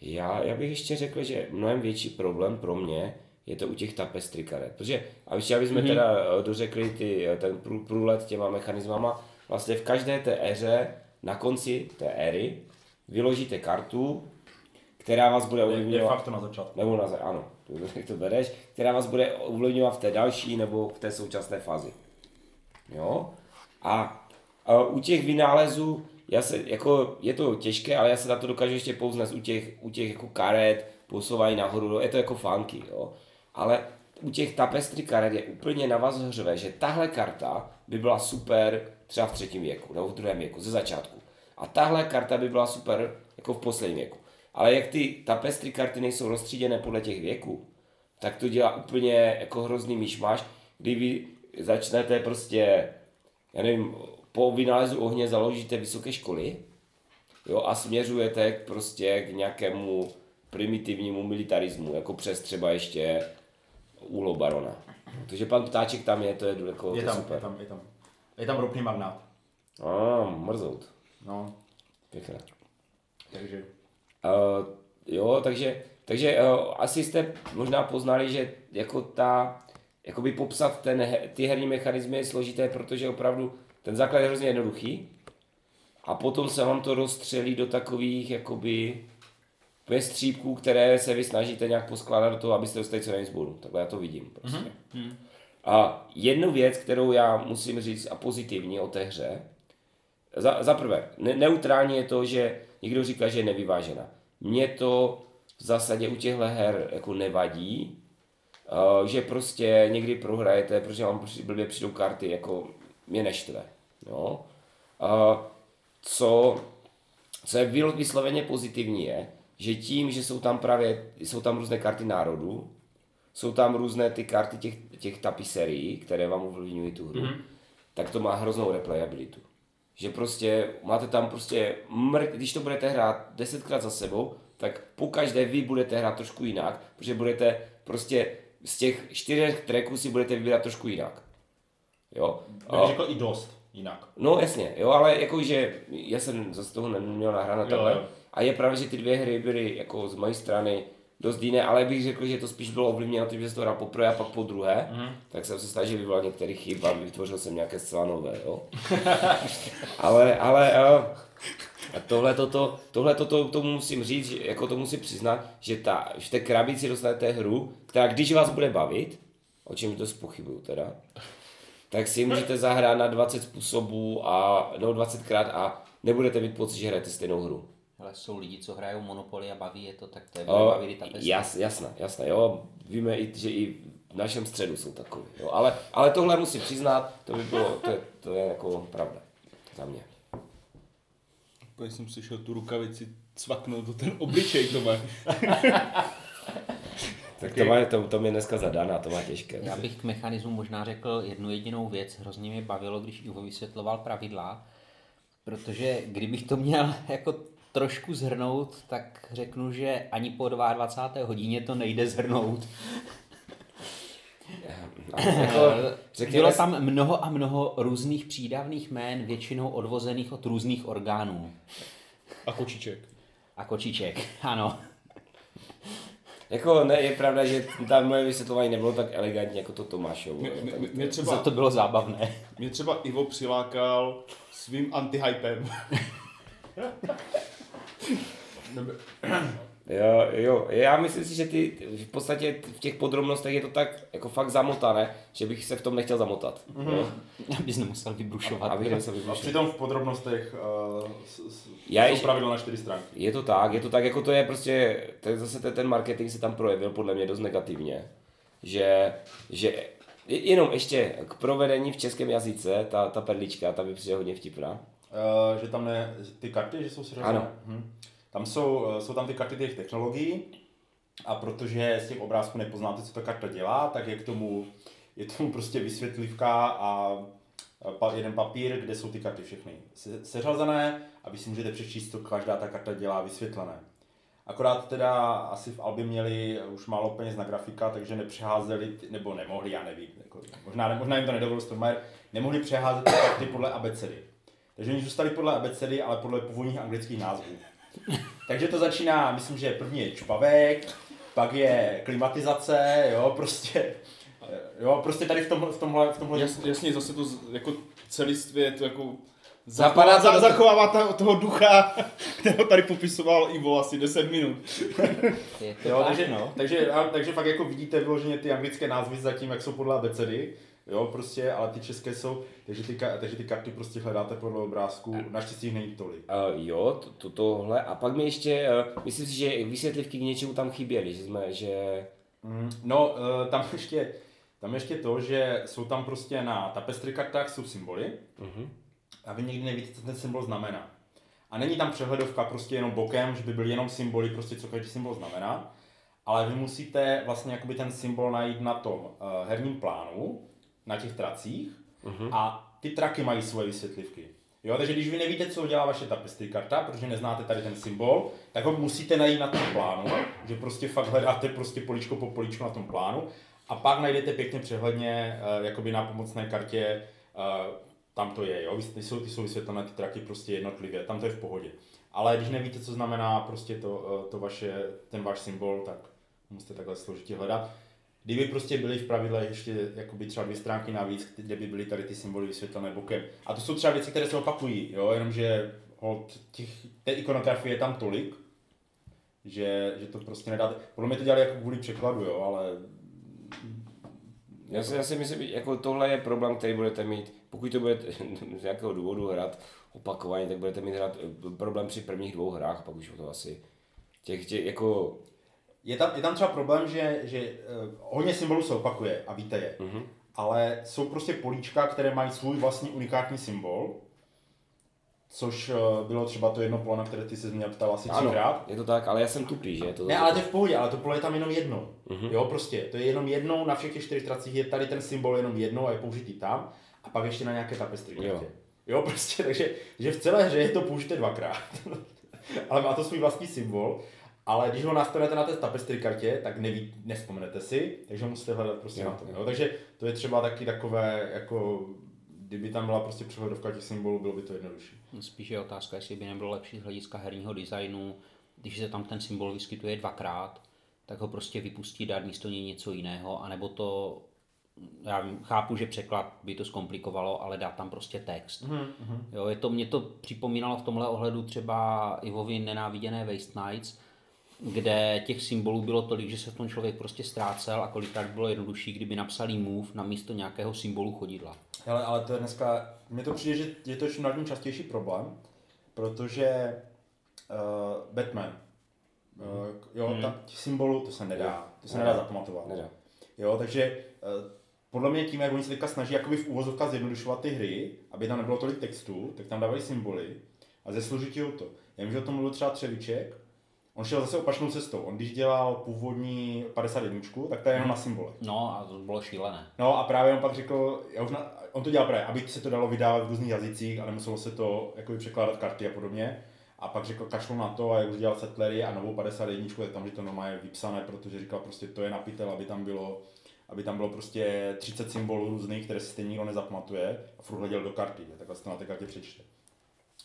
Já, já bych ještě řekl, že mnohem větší problém pro mě je to u těch tapestry karet. Protože, a ještě aby jsme mm-hmm. teda eh, dořekli ty, eh, ten prů- průlet těma mechanismama, vlastně v každé té éře, na konci té éry, vyložíte kartu, která vás bude
De, de
ovlivňovat,
facto na začátku.
nebo na, za- ano, jak to bereš, která vás bude ovlivňovat v té další nebo v té současné fázi. Jo? A, a u těch vynálezů, já se, jako, je to těžké, ale já se na to dokážu ještě pouznat u těch, u těch jako karet, posouvání nahoru, je to jako funky, jo. Ale u těch tapestry karet je úplně na vás hřve, že tahle karta by byla super třeba v třetím věku, nebo v druhém věku, ze začátku. A tahle karta by byla super jako v posledním věku. Ale jak ty tapestry karty nejsou rozstříděné podle těch věků, tak to dělá úplně jako hrozný myšmaš, kdy vy začnete prostě, já nevím, po vynálezu ohně založíte vysoké školy jo, a směřujete k prostě k nějakému primitivnímu militarismu, jako přes třeba ještě úlo barona. Takže pan Ptáček tam je, to je jako
Je tam,
super.
je tam, je tam. Je tam ropný magnát.
A, mrzout.
No,
Pěkné.
takže...
Uh, jo, takže, takže uh, asi jste možná poznali, že jako ta, jakoby popsat ten, ty herní mechanismy je složité, protože opravdu ten základ je hrozně jednoduchý a potom se vám to rozstřelí do takových jakoby úplně střípků, které se vy snažíte nějak poskládat do toho, abyste dostali co nejvíc bodů. Takhle já to vidím prostě. A jednu věc, kterou já musím říct a pozitivní o té hře, za, za prvé, ne, neutrální je to, že někdo říká, že je nevyvážená. Mně to v zásadě u těchto her jako nevadí, uh, že prostě někdy prohrajete, protože vám blbě přijdou karty, jako mě neštve. Jo? Uh, co, co je vysloveně pozitivní je, že tím, že jsou tam právě, jsou tam různé karty národů, jsou tam různé ty karty těch, těch tapiserií, které vám ovlivňují tu hru, mm-hmm. tak to má hroznou replayabilitu. Že prostě máte tam prostě, mr, když to budete hrát desetkrát za sebou, tak po každé vy budete hrát trošku jinak, protože budete prostě z těch čtyřech tracků si budete vybírat trošku jinak. Jo.
Bych řekl i dost jinak.
No jasně, jo, ale jakože já jsem zase toho neměl takhle.
jo.
A je pravda, že ty dvě hry byly jako z mojej strany dost jiné, ale bych řekl, že to spíš bylo ovlivněno tím, že jsem to hrál poprvé a pak po druhé, mm. tak jsem se snažil vyvolat některé chyb a vytvořil jsem nějaké zcela nové, jo. ale, ale, uh, a tohle toto, tohle toto, tomu musím říct, že, jako to musím přiznat, že ta, v té krabici dostanete hru, která když vás bude bavit, o čem to spochybuju teda, tak si můžete zahrát na 20 způsobů a, nebo 20krát a nebudete mít pocit, že hrajete stejnou hru.
Ale jsou lidi, co hrajou Monopoly a baví je to, tak to je
O,
baví ta
jas, jasné, jasné, jo. Víme, i, že i v našem středu jsou takový. Jo. Ale, ale tohle musím přiznat, to by bylo, to je, to je jako pravda. Za mě.
Úplně jsem slyšel tu rukavici cvaknout do ten obličej, to má.
Tak to, má, to, to mě dneska zadána, to má těžké.
Já bych k mechanismu možná řekl jednu jedinou věc. Hrozně mě bavilo, když Ivo vysvětloval pravidla, protože kdybych to měl jako trošku zhrnout, tak řeknu, že ani po 22. hodině to nejde zhrnout.
jako, řekněme,
Bylo tam mnoho a mnoho různých přídavných jmén, většinou odvozených od různých orgánů.
A kočiček.
A kočiček, ano.
Jako ne, je pravda, že tam moje vysvětlování nebylo tak elegantní jako to Tomášovo.
Mě, mě, mě,
Za to bylo zábavné.
mě třeba Ivo přilákal svým antihypem.
Jo, jo, já myslím si, že ty v podstatě v těch podrobnostech je to tak jako fakt zamotané, že bych se v tom nechtěl zamotat. Jo.
Abys nemusel vybrušovat.
Abych nemusel
A
vyplušit.
přitom v podrobnostech uh, s, s,
Já
jsou pravidla na čtyři stránky.
Je to tak, je to tak, jako to je prostě, to je zase ten, ten marketing se tam projevil podle mě dost negativně, že, že jenom ještě k provedení v českém jazyce, ta, ta perlička, ta by přijde hodně vtipná.
Uh, že tam ne, ty karty, že jsou seřazené?
Ano.
Hm. Tam jsou, eh, jsou tam ty karty těch technologií a protože z těch obrázků nepoznáte, co ta karta dělá, tak je k tomu, je tomu prostě vysvětlivka a pa, jeden papír, kde jsou ty karty všechny se, seřazené a vy si můžete přečíst, co každá ta karta dělá vysvětlené. Akorát teda asi v Albi měli už málo peněz na grafika, takže nepřeházeli, nebo nemohli, já nevím, jako, možná, možná jim to nedovolil Stormare, nemohli přeházet ty karty podle abecedy. Takže oni zůstali podle abecedy, ale podle původních anglických názvů. Takže to začíná, myslím, že první je čpavek, pak je klimatizace, jo, prostě, jo, prostě tady v tomhle, v tomhle, v tomhle
Jas, jasně, zase to z- jako celistvě to jako
Zapadá
zachová,
to
za, zachovává ta, toho ducha, kterého tady popisoval Ivo asi 10 minut.
Je to
Jo,
tak,
takže,
no.
takže, a, takže fakt jako vidíte vyloženě ty anglické názvy zatím, jak jsou podle abecedy, jo, prostě, ale ty české jsou, takže ty, takže ty karty prostě hledáte podle obrázku, naštěstí jich není tolik.
Uh, jo, to, to, tohle. A pak mi ještě, uh, myslím si, že vysvětlivky k něčemu tam chyběly, že jsme, že...
Mm, No, eh, tam ještě, tam ještě to, že jsou tam prostě na tapestry kartách jsou symboly
Uh-huh.
a vy nikdy nevíte, co ten symbol znamená. A není tam přehledovka prostě jenom bokem, že by byly jenom symboly, prostě co každý symbol znamená, ale vy musíte vlastně jakoby ten symbol najít na tom uh, herním plánu, na těch tracích
Mhm.
a ty traky mají svoje vysvětlivky. Jo, takže když vy nevíte, co dělá vaše tapestry karta, protože neznáte tady ten symbol, tak ho musíte najít na tom plánu, že prostě fakt hledáte prostě poličko po poličku na tom plánu a pak najdete pěkně přehledně, uh, jakoby na pomocné kartě, uh, tam to je, jo, ty jsou, ty jsou vysvětlené ty traky prostě jednotlivě, tam to je v pohodě. Ale když nevíte, co znamená prostě to, eh, to vaše, ten váš symbol, tak musíte takhle složitě hledat. Kdyby prostě byly v pravidle ještě jakoby třeba dvě stránky navíc, kde by byly tady ty symboly vysvětlené bokem. A to jsou třeba věci, které se opakují, jo, jenomže hold, těch, té ikonografie je tam tolik, že, že to prostě nedáte. Podle mě to dělali jako kvůli překladu, jo, ale
Já si, já si myslím, jako tohle je problém, který budete mít, pokud to budete z nějakého důvodu hrát opakovaně, tak budete mít hrát eh, problém při prvních dvou hrách, pak už to asi těch, těch jako,
Je tam, je tam třeba problém, že, že uh, hodně symbolů se opakuje a víte je,
Mhm.
ale jsou prostě políčka, které mají svůj vlastní unikátní symbol, což uh, bylo třeba to jedno pole, na které ty se mě ptal asi
ano,
třikrát.
je to tak, ale já jsem tupý, že? To
Ne, ale to je v pohodě, ale to pole je tam jenom jednou.
Mhm.
Jo, prostě, to je jenom jednou na všech těch čtyřech tracích, je tady ten symbol jenom jednou a je použitý tam, a pak ještě na nějaké tapestry.
Jo.
Jo. jo, prostě, takže že v celé hře je to použité dvakrát. ale má to svůj vlastní symbol. Ale když ho nastavíte na té tapestry kartě, tak neví, nespomenete si, takže ho musíte hledat prostě
Jo,
na tom.
jo.
Takže to je třeba taky takové, jako kdyby tam byla prostě přehledovka těch symbolů, bylo by to jednodušší.
Spíš je otázka, jestli by nebylo lepší z hlediska herního designu, když se tam ten symbol vyskytuje dvakrát, tak ho prostě vypustí, dát místo něj něco jiného, anebo to, já vím, chápu, že překlad by to zkomplikovalo, ale dát tam prostě text.
Mm-hmm.
Jo, je to, mě to připomínalo v tomhle ohledu třeba Ivovi nenáviděné Waste Nights, kde těch symbolů bylo tolik, že se v tom člověk prostě ztrácel a kolikrát bylo jednodušší, kdyby napsali move na místo nějakého symbolu chodidla.
Ale, ale to je dneska, mně to přijde, že je to čím dál tím častější problém, protože uh, Batman. Uh, jo, hmm. ta symbolu, to se nedá, to se nedá,
Nedá.
zapamatovat.
Nedá.
Jo, takže uh, podle mě tím, jak oni se teďka snaží jakoby v úvozovkách zjednodušovat ty hry, aby tam nebylo tolik textu, tak tam dávají symboly a ze složitějou to. Já vím, že o tom mluvil třeba Třeviček, on šel zase opačnou cestou. On když dělal původní 51, tak to je jenom na symbole.
No a to bylo šílené.
No a právě on pak řekl, já už na, on to dělal právě, aby se to dalo vydávat v různých jazycích a nemuselo se to jakoby překládat karty a podobně. A pak řekl, kašlu na to a jak už dělal Settlery a novou 51, tak tam je to normálně vypsané, protože říkal prostě to je napitel, aby tam bylo aby tam bylo prostě 30 symbolů různých, které si stejně nikdo nezapamatuje a furt hleděl do karty, že takhle se to na té kartě přečte.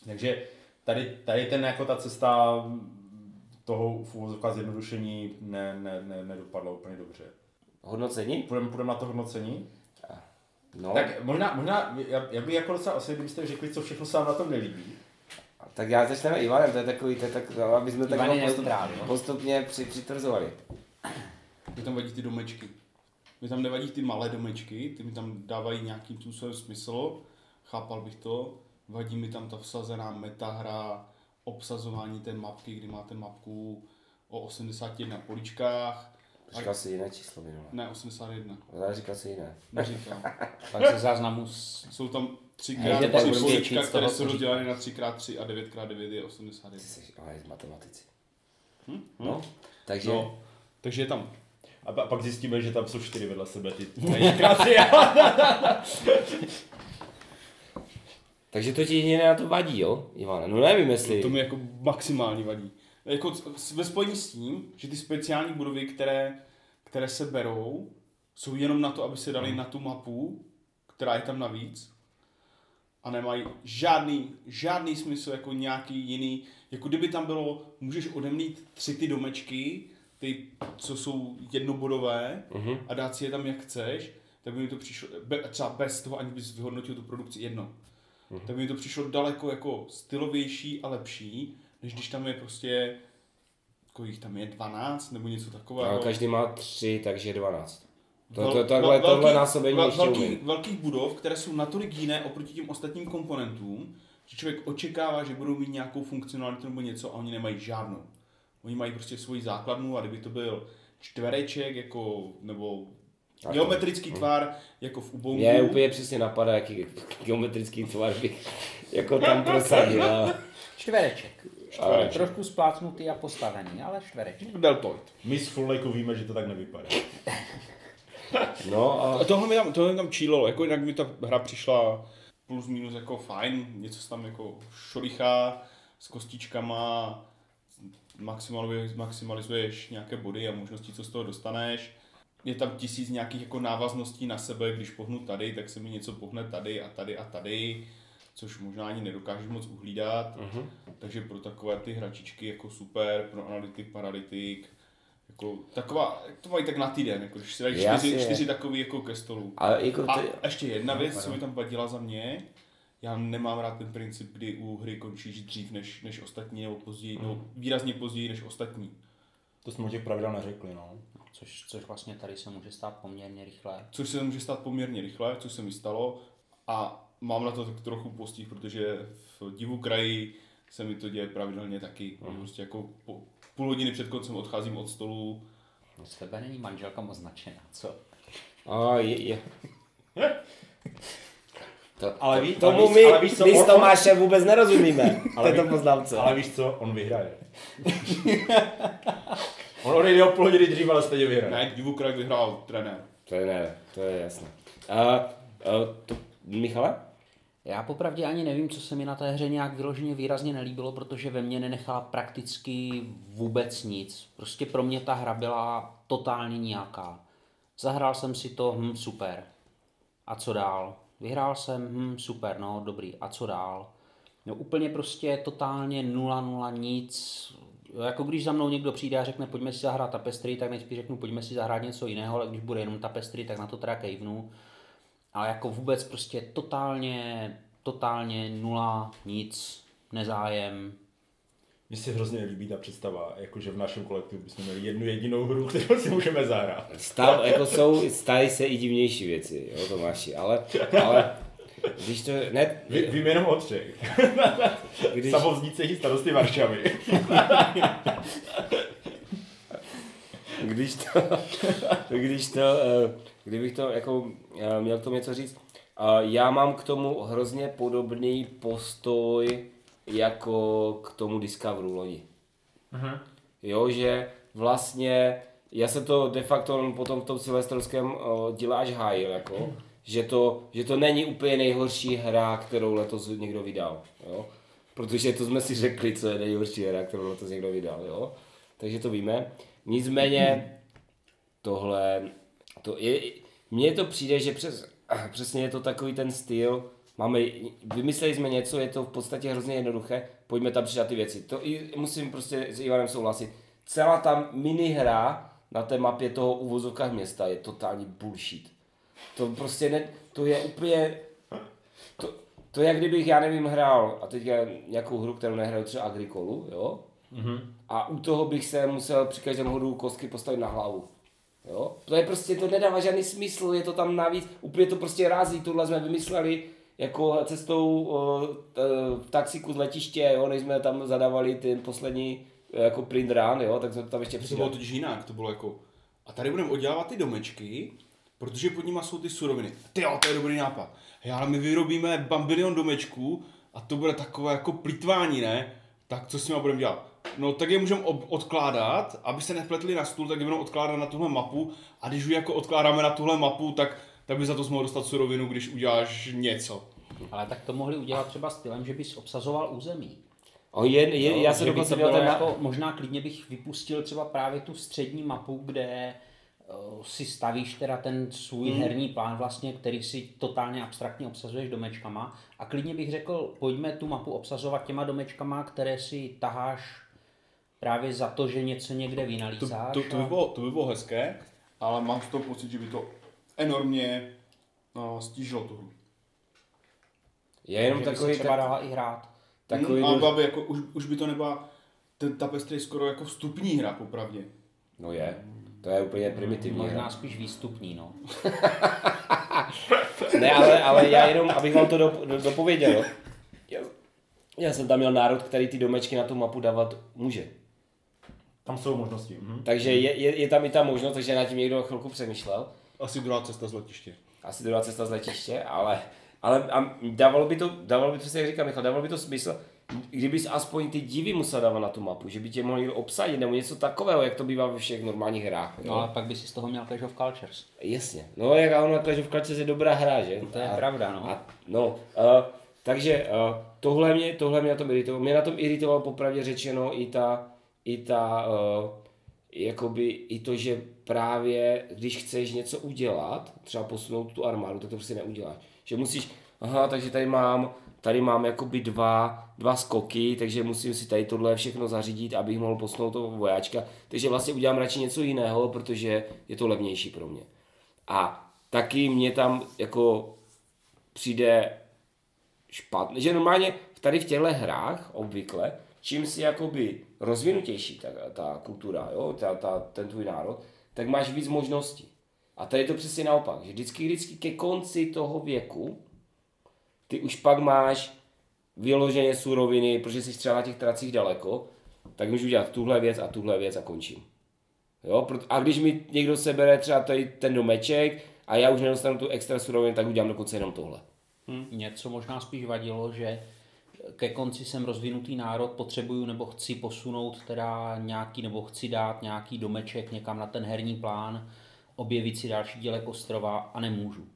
Takže tady, tady ten jako ta cesta toho v uvozovkách zjednodušení ne, ne, ne, nedopadla úplně dobře.
Hodnocení?
Půjdeme, půjdeme na to hodnocení?
No,
Tak možná, možná já, já bych jako docela asi, kdybyste řekli, co všechno se vám na tom nelíbí.
tak já začneme Ivanem, to je takový, to je tak, aby jsme tak
Ivan je
postup,
neutrál, jo?
postupně při, přitvrzovali.
Mě tam vadí ty domečky. Mě tam nevadí ty malé domečky, ty mi tam dávají nějakým způsobem smysl, chápal bych to. Vadí mi tam ta vsazená metahra, obsazování té mapky, kdy máte mapku o 81 poličkách.
Říkal si jiné číslo minule.
Ne, 81.
Ale říkal si jiné.
Neříkám.
Pak ze záznamu.
Jsou tam
Můžete
3x3
prostě
polička, které jsou
co
rozděleny na 3x3 a 9x9 je
Ty
81.
jsi ale z matematici.
Hm?
No, takže
No, takže je tam
A pa- pak zjistíme, že tam jsou čtyři vedle sebe ty
Takže to ti jedině na to vadí, jo, Ivane? No nevím, jestli...
To mi jako maximálně vadí. Jako ve spojení s tím, že ty speciální budovy, které, které se berou, jsou jenom na to, aby se dali na tu mapu, která je tam navíc. A nemají žádný, žádný smysl jako nějaký jiný. Jako kdyby tam bylo, můžeš odemlít tři ty domečky, ty, co jsou jednobodové,
Mhm.
a dát si je tam jak chceš, tak by mi to přišlo, be, třeba bez toho, ani bys vyhodnotil tu produkci jedno.
Mhm.
Tak by mi to přišlo daleko jako stylovější a lepší, než když tam je prostě, kolik tam je, 12 nebo něco takového.
A každý má tři, takže 12. To, to, tohle
velký-
násobení
vel-
ještě
velkých,
umím.
velkých budov, které jsou natolik jiné oproti těm ostatním komponentům, že člověk očekává, že budou mít nějakou funkcionalitu nebo něco a oni nemají žádnou. Oni mají prostě svoji základnu a kdyby to byl čtvereček jako, nebo
Tak.
geometrický tvar, jako v Ubuntu,
Mě úplně přesně napadá, jaký geometrický tvar bych jako tam prosadil. a-
Čtvereček.
Ale-
Trošku splácnutý a postavený, ale čtvereček.
deltoid.
My z Full Lakeu víme, že to tak nevypadá.
No a
A tohle mi tam, tohle mi tam čílilo, jako jinak mi ta hra přišla plus minus jako fajn, něco se tam jako šolichá s kostičkama, maximalizuješ, maximalizuješ nějaké body a možnosti, co z toho dostaneš. Je tam tisíc nějakých jako návazností na sebe, když pohnu tady, tak se mi něco pohne tady a tady a tady, což možná ani nedokážeš moc uhlídat.
Mhm.
Takže pro takové ty hračičky jako super, pro analytik, paralytik, jako taková, to mají tak na týden, jako když si dají čtyři, čtyři takový jako ke stolu.
ale jako
A
ty,
ještě jedna věc, co mi tam vadila za mě, já nemám rád ten princip, kdy u hry končíš dřív než, než ostatní, nebo později, nebo výrazně později než ostatní.
To jsme u těch pravidel neřekli, no.
Což, což vlastně tady se může stát poměrně rychle.
Což se může stát poměrně rychle, což se mi stalo. A mám na to tak trochu postih, protože v divu kraji se mi to děje pravidelně taky. Mm. Prostě jako po, půl hodiny před koncem odcházím od stolu.
Z tebe není manželka moc značená, co?
a je, je. To,
Ale
to,
ví-
tomu
ale víš-
my,
ale víš co,
my s
on-
Tomášem vůbec nerozumíme.
Ale
této
ví-
poznámce.
Ale víš co, on vyhraje. on odejde o půl hodiny dřív, ale stejně vyhraje.
Ne, divu kraj vyhrál trenér.
To je ne, to je jasné. A, a to, Michale?
Já popravdě ani nevím, co se mi na té hře nějak vyloženě výrazně nelíbilo, protože ve mně nenechala prakticky vůbec nic. Prostě pro mě ta hra byla totálně nějaká. Zahrál jsem si to, hm, super. A co dál? Vyhrál jsem, hm, super, no, dobrý. A co dál? No úplně prostě totálně nula, nula, nic. Jako když za mnou někdo přijde a řekne, pojďme si zahrát tapestry, tak nejspíš řeknu, pojďme si zahrát něco jiného, ale když bude jenom tapestry, tak na to teda kejvnu. Ale jako vůbec prostě totálně, totálně nula, nic, nezájem.
Mně se hrozně líbí ta představa, jakože v našem kolektivu bychom měli jednu jedinou hru, kterou si můžeme zahrát.
Stav, jako jsou, staly se i divnější věci, jo Tomáši, ale, ale Když to, ne,
Vy, vím jenom o třech.
když,
Samovzníci i starosty Varšavy.
když to, když to, eh, kdybych to jako eh, měl k tomu něco říct, eh, já mám k tomu hrozně podobný postoj jako k tomu Discoveru loni. Jo, že vlastně, já se to de facto potom v tom silvestrovském uh, díle až hájil, jako, že to, že to není úplně nejhorší hra, kterou letos někdo vydal, jo. Protože to jsme si řekli, co je nejhorší hra, kterou letos někdo vydal, jo. Takže to víme. Nicméně tohle, to je, mně to přijde, že přes, přesně je to takový ten styl, máme, vymysleli jsme něco, je to v podstatě hrozně jednoduché, pojďme tam přidat ty věci. To i musím prostě s Ivanem souhlasit. Celá ta minihra na té mapě toho uvozovkách města je totální bullshit. To prostě ne, to je úplně, to, to je jak kdybych, já nevím, hrál, a teďka nějakou hru, kterou nehraju třeba Agricolu, jo? Mm-hmm. A u toho bych se musel při každém hodu kostky postavit na hlavu. Jo? To je prostě, to nedává žádný smysl, je to tam navíc, úplně to prostě rází, tohle jsme vymysleli jako cestou o, t, v taxiku z letiště, jo, než jsme tam zadávali ten poslední jako print run, jo, tak jsme to tam ještě
To bylo
přidali.
totiž jinak, to bylo jako, a tady budeme oddělávat ty domečky, protože pod nimi jsou ty suroviny. Ty jo, to je dobrý nápad. Hej, ale my vyrobíme bambilion domečků a to bude takové jako plítvání, ne? Tak co s nimi budeme dělat? No tak je můžeme ob- odkládat, aby se nepletli na stůl, tak je budeme odkládat na tuhle mapu a když už jako odkládáme na tuhle mapu, tak, tak by za to mohl dostat surovinu, když uděláš něco.
Ale tak to mohli udělat třeba stylem, že bys obsazoval území.
O, je, je, já
že
se dokonce ten...
jako, možná klidně bych vypustil třeba právě tu střední mapu, kde si stavíš teda ten svůj hmm. herní plán vlastně, který si totálně abstraktně obsazuješ domečkama a klidně bych řekl, pojďme tu mapu obsazovat těma domečkama, které si taháš právě za to, že něco někde
To,
vynalízáš.
to, to, by
a-
bylo, to by bylo hezké, ale mám z toho pocit, že by to enormně no, stížilo tu hru.
Je jenom
že by se
takový,
třeba
tak,
dala i hrát.
takový
Hmm, byla by jako, už, už by to nebyla, ten tapestry je skoro jako vstupní hra, popravdě.
No je, to je úplně primitivní.
Možná
hra.
spíš výstupní, no.
Ne, ale, ale já jenom, abych vám to dop, do, dopověděl. Já, já jsem tam měl národ, který ty domečky na tu mapu dávat může.
Tam jsou možnosti. Mhm.
Takže je, je, je tam i ta možnost, takže na tím někdo chvilku přemýšlel.
Asi druhá cesta z letiště.
Asi druhá cesta z letiště, ale, ale a dávalo by to, dávalo by to, jak říkal Michal, dávalo by to smysl, kdybys aspoň ty divy musel dávat na tu mapu, že by tě mohli obsadit nebo něco takového, jak to bývá ve všech normálních hrách.
No ale pak by si z toho měl Clash of Cultures.
Jasně. No jak ono Clash of Clans je dobrá hra, že?
To je pravda, no.
A, no, uh, takže uh, tohle mě, tohle mě na tom iritovalo. Mě na tom iritovalo popravdě řečeno i ta, i ta, uh, jakoby i to, že právě když chceš něco udělat, třeba posunout tu armádu, tak to prostě neuděláš. Že musíš, aha, takže tady mám, tady mám jakoby dva, dva skoky, takže musím si tady tohle všechno zařídit, abych mohl posunout toho vojáčka. Takže vlastně udělám radši něco jiného, protože je to levnější pro mě. A taky mě tam jako přijde špatně, že normálně tady v těchto hrách obvykle, čím si jakoby rozvinutější ta, ta kultura, jo, ta, ta, ten tvůj národ, tak máš víc možností. A tady je to přesně naopak, že vždycky, vždycky ke konci toho věku, ty už pak máš vyloženě suroviny, protože jsi třeba na těch tracích daleko, tak můžu udělat tuhle věc a tuhle věc a končím. Jo, a když mi někdo sebere třeba tady ten domeček a já už nedostanu tu extra surovinu, tak udělám dokonce jenom tohle.
Hm, něco možná spíš vadilo, že ke konci jsem rozvinutý národ, potřebuju nebo chci posunout teda nějaký, nebo chci dát nějaký domeček někam na ten herní plán, objevit si další dílek ostrova a nemůžu.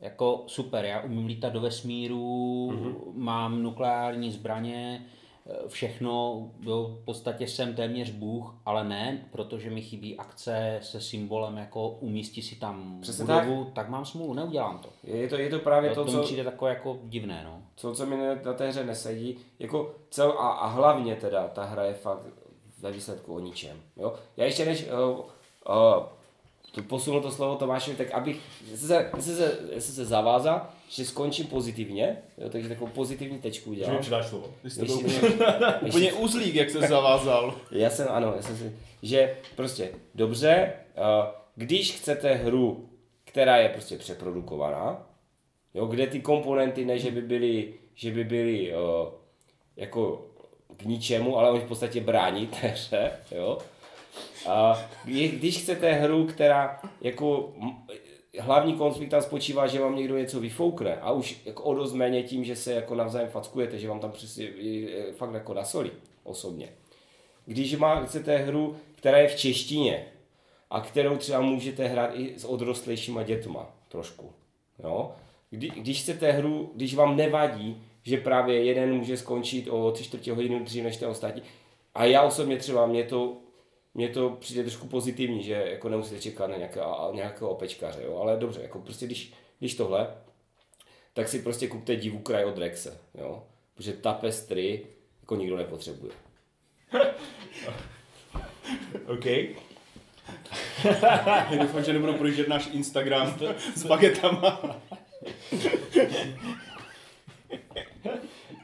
Jako super, já umím lítat do vesmíru, mm-hmm. mám nukleární zbraně, eh, všechno, jo, v podstatě jsem téměř bůh, ale ne, protože mi chybí akce se symbolem jako umístí si tam
Přesně
budovu, tak. tak mám smůlu, neudělám to.
Je to, je to právě
To,
to,
to
co,
přijde takové jako divné, no.
co, co mi na na té hře nesedí. Jako cel, a, a hlavně teda, ta hra je fakt ve výsledku o ničem. Jo? Já ještě než uh, uh, tu posunu to slovo Tomášovi, tak abych se, se, já jsem se zavázal, že skončím pozitivně, jo? takže takovou pozitivní tečku
Že mi
udělám.
přidáš slovo.
Ty jste byl
Ještě-
úplně, uzlík, jak se zavázal.
Já jsem, ano, já jsem si, že prostě dobře, uh, když chcete hru, která je prostě přeprodukovaná, Jo, kde ty komponenty ne, že by byly, že by byly uh, jako k ničemu, ale oni v podstatě brání té hře, jo. Když chcete hru, která jako hlavní konflikt tam spočívá, že vám někdo něco vyfoukne a už jako o dost méně tím, že se jako navzájem fackujete, že vám tam přesně fakt jako nasolí osobně. Když má, chcete hru, která je v češtině a kterou třeba můžete hrát i s odrostlejšíma dětma trošku, jo? Kdy, když chcete hru, když vám nevadí, že právě jeden může skončit o tři čtvrtě hodiny dřív než ten ostatní, a já osobně třeba, mě to, mě to přijde trošku pozitivní, že jako nemusíte čekat na nějaké, nějakého opečkaře, jo? ale dobře, jako prostě když, když tohle, tak si prostě kupte divu kraj od Rexe, jo? protože tapestry jako nikdo nepotřebuje.
OK.
Já doufám, že nebudou projíždět náš Instagram s bagetama.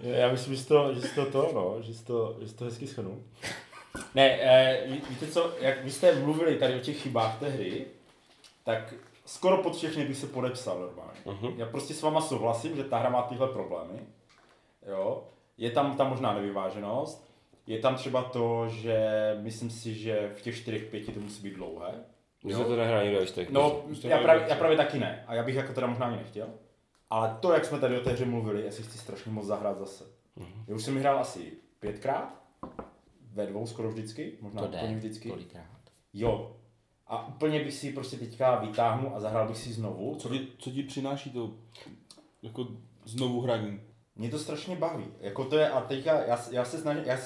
Já myslím, že jsi to, že jsi to, to no, že jsi to, že jsi to hezky shrnul. Ne, eh, ví- víte co, jak vy jste mluvili tady o těch chybách té hry, tak skoro pod všechny bych se podepsal normálně. Uh-huh. Já prostě s váma souhlasím, že ta hra má tyhle problémy. Jo. Je tam ta možná nevyváženost. Je tam třeba to, že myslím si, že v těch 4-5 to musí být dlouhé.
Že se to nehrá nikdo ještě.
No,
Jste
já právě, já právě taky ne. A já bych jako teda možná ani nechtěl. Ale to, jak jsme tady o té hře mluvili, já si chci strašně moc zahrát zase.
Mhm.
Já už jsem hrál asi pětkrát, ve dvou skoro vždycky, možná
To
úplně
jde,
vždycky.
kolikrát.
Jo. A úplně bych si prostě teďka vytáhnul a zahrál bych si znovu.
Co ti, co ti přináší to jako znovu hraní?
Mě to strašně baví. Jako to je, a teďka já, já se snažím, já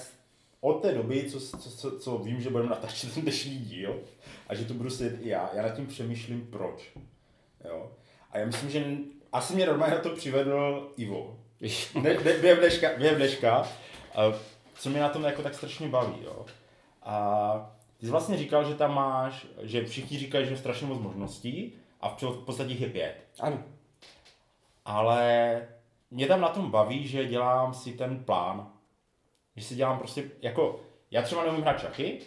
od té doby, co, co, co, co vím, že budeme natáčet ten dnešní díl a že to budu sedět i já, já nad tím přemýšlím proč. Jo. A já myslím, že asi mě normálně na to přivedl Ivo. Ne, ne, během dneška, během dneška a co mě na tom jako tak strašně baví, jo. A ty jsi vlastně říkal, že tam máš, že všichni říkají, že je strašně moc možností a v podstatě jich je pět.
Ano.
Ale mě tam na tom baví, že dělám si ten plán. Že si dělám prostě, jako, já třeba neumím hrát šachy,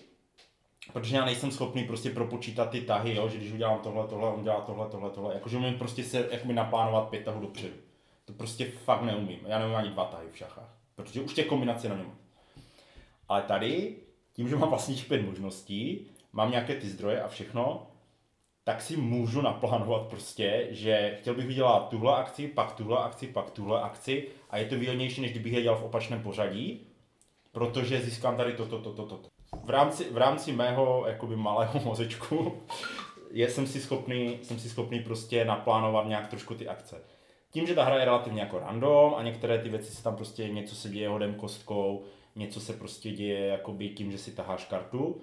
protože já nejsem schopný prostě propočítat ty tahy, jo, že když udělám tohle, tohle, on dělá tohle, tohle, tohle, jakože umím prostě se jakoby naplánovat pět tahů dopředu. To prostě fakt neumím. Já neumím ani dva tahy v šachách, protože už těch kombinací na něm. Ale tady, tím, že mám vlastně pět možností, mám nějaké ty zdroje a všechno, tak si můžu naplánovat prostě, že chtěl bych udělat tuhle akci, pak tuhle akci, pak tuhle akci a je to výhodnější, než kdybych je dělal v opačném pořadí, protože získám tady toto, toto, toto. To. V rámci, v rámci mého jakoby malého mozečku je, jsem, si schopný, jsem si schopný prostě naplánovat nějak trošku ty akce. Tím, že ta hra je relativně jako random a některé ty věci se tam prostě něco se děje hodem kostkou, něco se prostě děje jakoby tím, že si taháš kartu,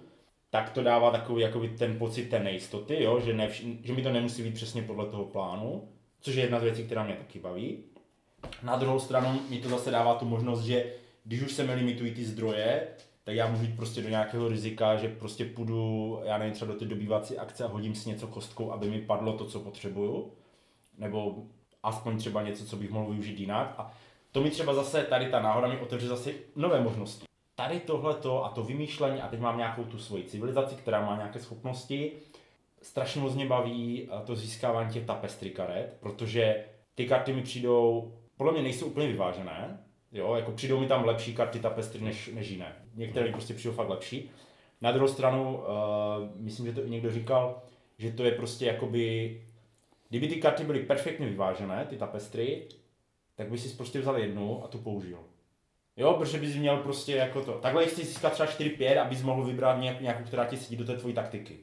tak to dává takový jakoby ten pocit té nejistoty, jo? Že, ne, že mi to nemusí být přesně podle toho plánu, což je jedna z věcí, která mě taky baví. Na druhou stranu mi to zase dává tu možnost, že když už se mi limitují ty zdroje, tak já můžu jít prostě do nějakého rizika, že prostě půjdu, já nevím, třeba do té dobývací akce a hodím si něco kostkou, aby mi padlo to, co potřebuju. Nebo aspoň třeba něco, co bych mohl využít jinak. A to mi třeba zase, tady ta náhoda mi otevře zase nové možnosti. Tady tohleto a to vymýšlení a teď mám nějakou tu svoji civilizaci, která má nějaké schopnosti. Strašně moc mě baví eh, to získávání těch tapestry karet, protože ty karty mi přijdou, podle mě nejsou úplně vyvážené, jo, jako přijdou mi tam lepší karty tapestry než, než jiné. Některé mi prostě přijdou fakt lepší. Na druhou stranu, uh, myslím, že to i někdo říkal, že to je prostě jakoby, kdyby ty karty byly perfektně vyvážené, ty tapestry, tak by si prostě vzal jednu a tu použil. Jo, protože bys měl prostě jako to. Takhle chci získat třeba 4-5, abys mohl vybrat nějak, nějakou, která ti sedí do té tvojí taktiky.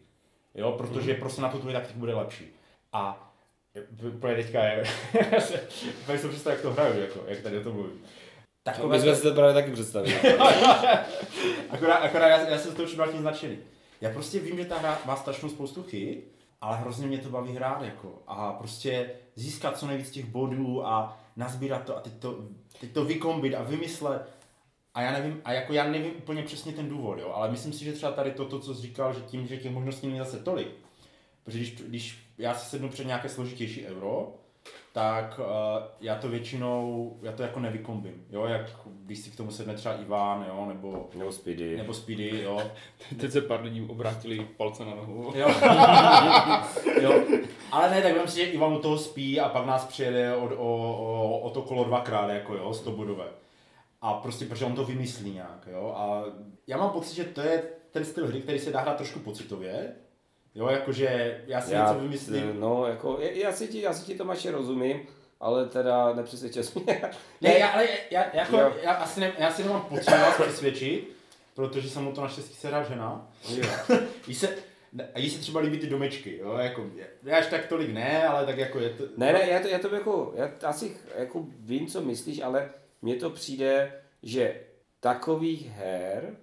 Jo, protože prostě na tu tvoji taktiku bude lepší. A úplně teďka je, úplně si představit, jak to hraju, jako, jak tady o tom mluvím.
My
Takové
jsme si to právě taky představili.
akorát, akorát já, já jsem čím dál tím značený. Já prostě vím, že ta hra má strašnou spoustu chyb, ale hrozně mě to baví hrát jako. A prostě získat co nejvíc těch bodů a nazbírat to a teď to, teď to vykombit a vymyslet. A já nevím, a jako já nevím úplně přesně ten důvod, jo, ale myslím si, že třeba tady to, to co jsi říkal, že tím, že těch možností není zase tolik. Protože když, když já si sednu před nějaké složitější euro, tak uh, já to většinou, já to jako nevykombím, jo, jak když si k tomu sedne třeba Ivan, jo, nebo,
Nebo Speedy.
nebo Speedy, jo,
Teď se pár lidí obrátili palce na nohu.
jo, jo, Ale ne, tak vem si, že Ivan u toho spí a pak nás přijede o, o, o, o to kolo dvakrát, jako jo, 100 bodové. A prostě, protože on to vymyslí nějak, jo. A já mám pocit, že to je ten styl hry, který se dá hrát trošku pocitově. Jo, jakože já si něco vymyslím.
No, jako, já si ti, já si ti Tomáši rozumím, ale teda nepřesvědčil jsi mě.
Ne, já, ale já, jako,
Jo.
já, asi ne, já si nemám potřebu vás přesvědčit, protože jsem mu to naštěstí se žena. jí se, a jí se třeba líbí ty domečky, jo, jako, já až tak tolik ne, ale tak jako je to...
Ne, ne, já to, já to jako, já asi jako vím, co myslíš, ale mně to přijde, že takových her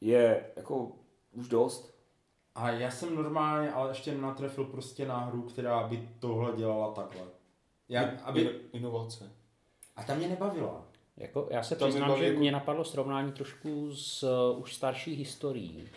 je jako už dost.
A já jsem normálně, ale ještě natrefil prostě na hru, která by tohle dělala takhle. Já, aby,
Ino- Inovace.
a ta mě nebavila.
Jako, já se
To
přiznám, že
jako-
mě napadlo srovnání trošku s uh, už starší historií.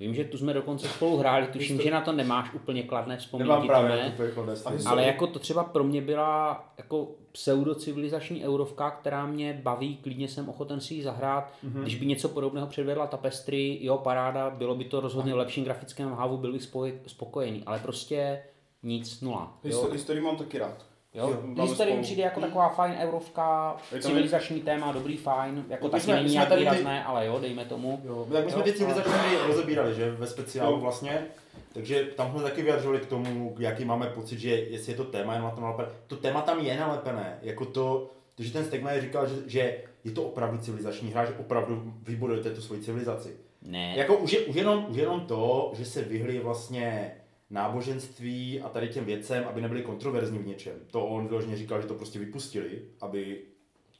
Vím, že tu jsme dokonce spolu hráli, tuším, že na to nemáš úplně kladné vzpomínky,
Nemám právě úplně kladné vzpomínky.
Ale jako to třeba pro mě byla jako pseudocivilizační eurovka, která mě baví, klidně jsem ochoten si ji zahrát. Mm-hmm. Když by něco podobného předvedla Tapestry, jo, paráda, bylo by to rozhodně v lepším grafickém hávu, byl bych spokojený, ale prostě nic, nula. Jo.
Historii mám taky rád.
Jo,
Máme
Historii mi
spolu.
přijde jako taková fajn eurovka,
Je
civilizační téma, dobrý, fajn, jako
my
není nějak
tady ty-
výrazné, ale jo, dejme tomu.
Jo, tak my jsme
Jo,
ty civilizační hry rozebírali, že, ve speciálu
Jo.
vlastně. Takže tam jsme taky vyjadřovali k tomu, jaký máme pocit, že jestli je to téma jenom na to nalepené. To téma tam je nalepené, jako to, to že ten Stegmaier říkal, že, že je to opravdu civilizační hra, že opravdu vybudujete tu svoji civilizaci.
Ne,
Jako už, je, už, jenom, už jenom to, že se vyhli vlastně náboženství a tady těm věcem, aby nebyly kontroverzní v něčem. To on vyloženě říkal, že to prostě vypustili, aby,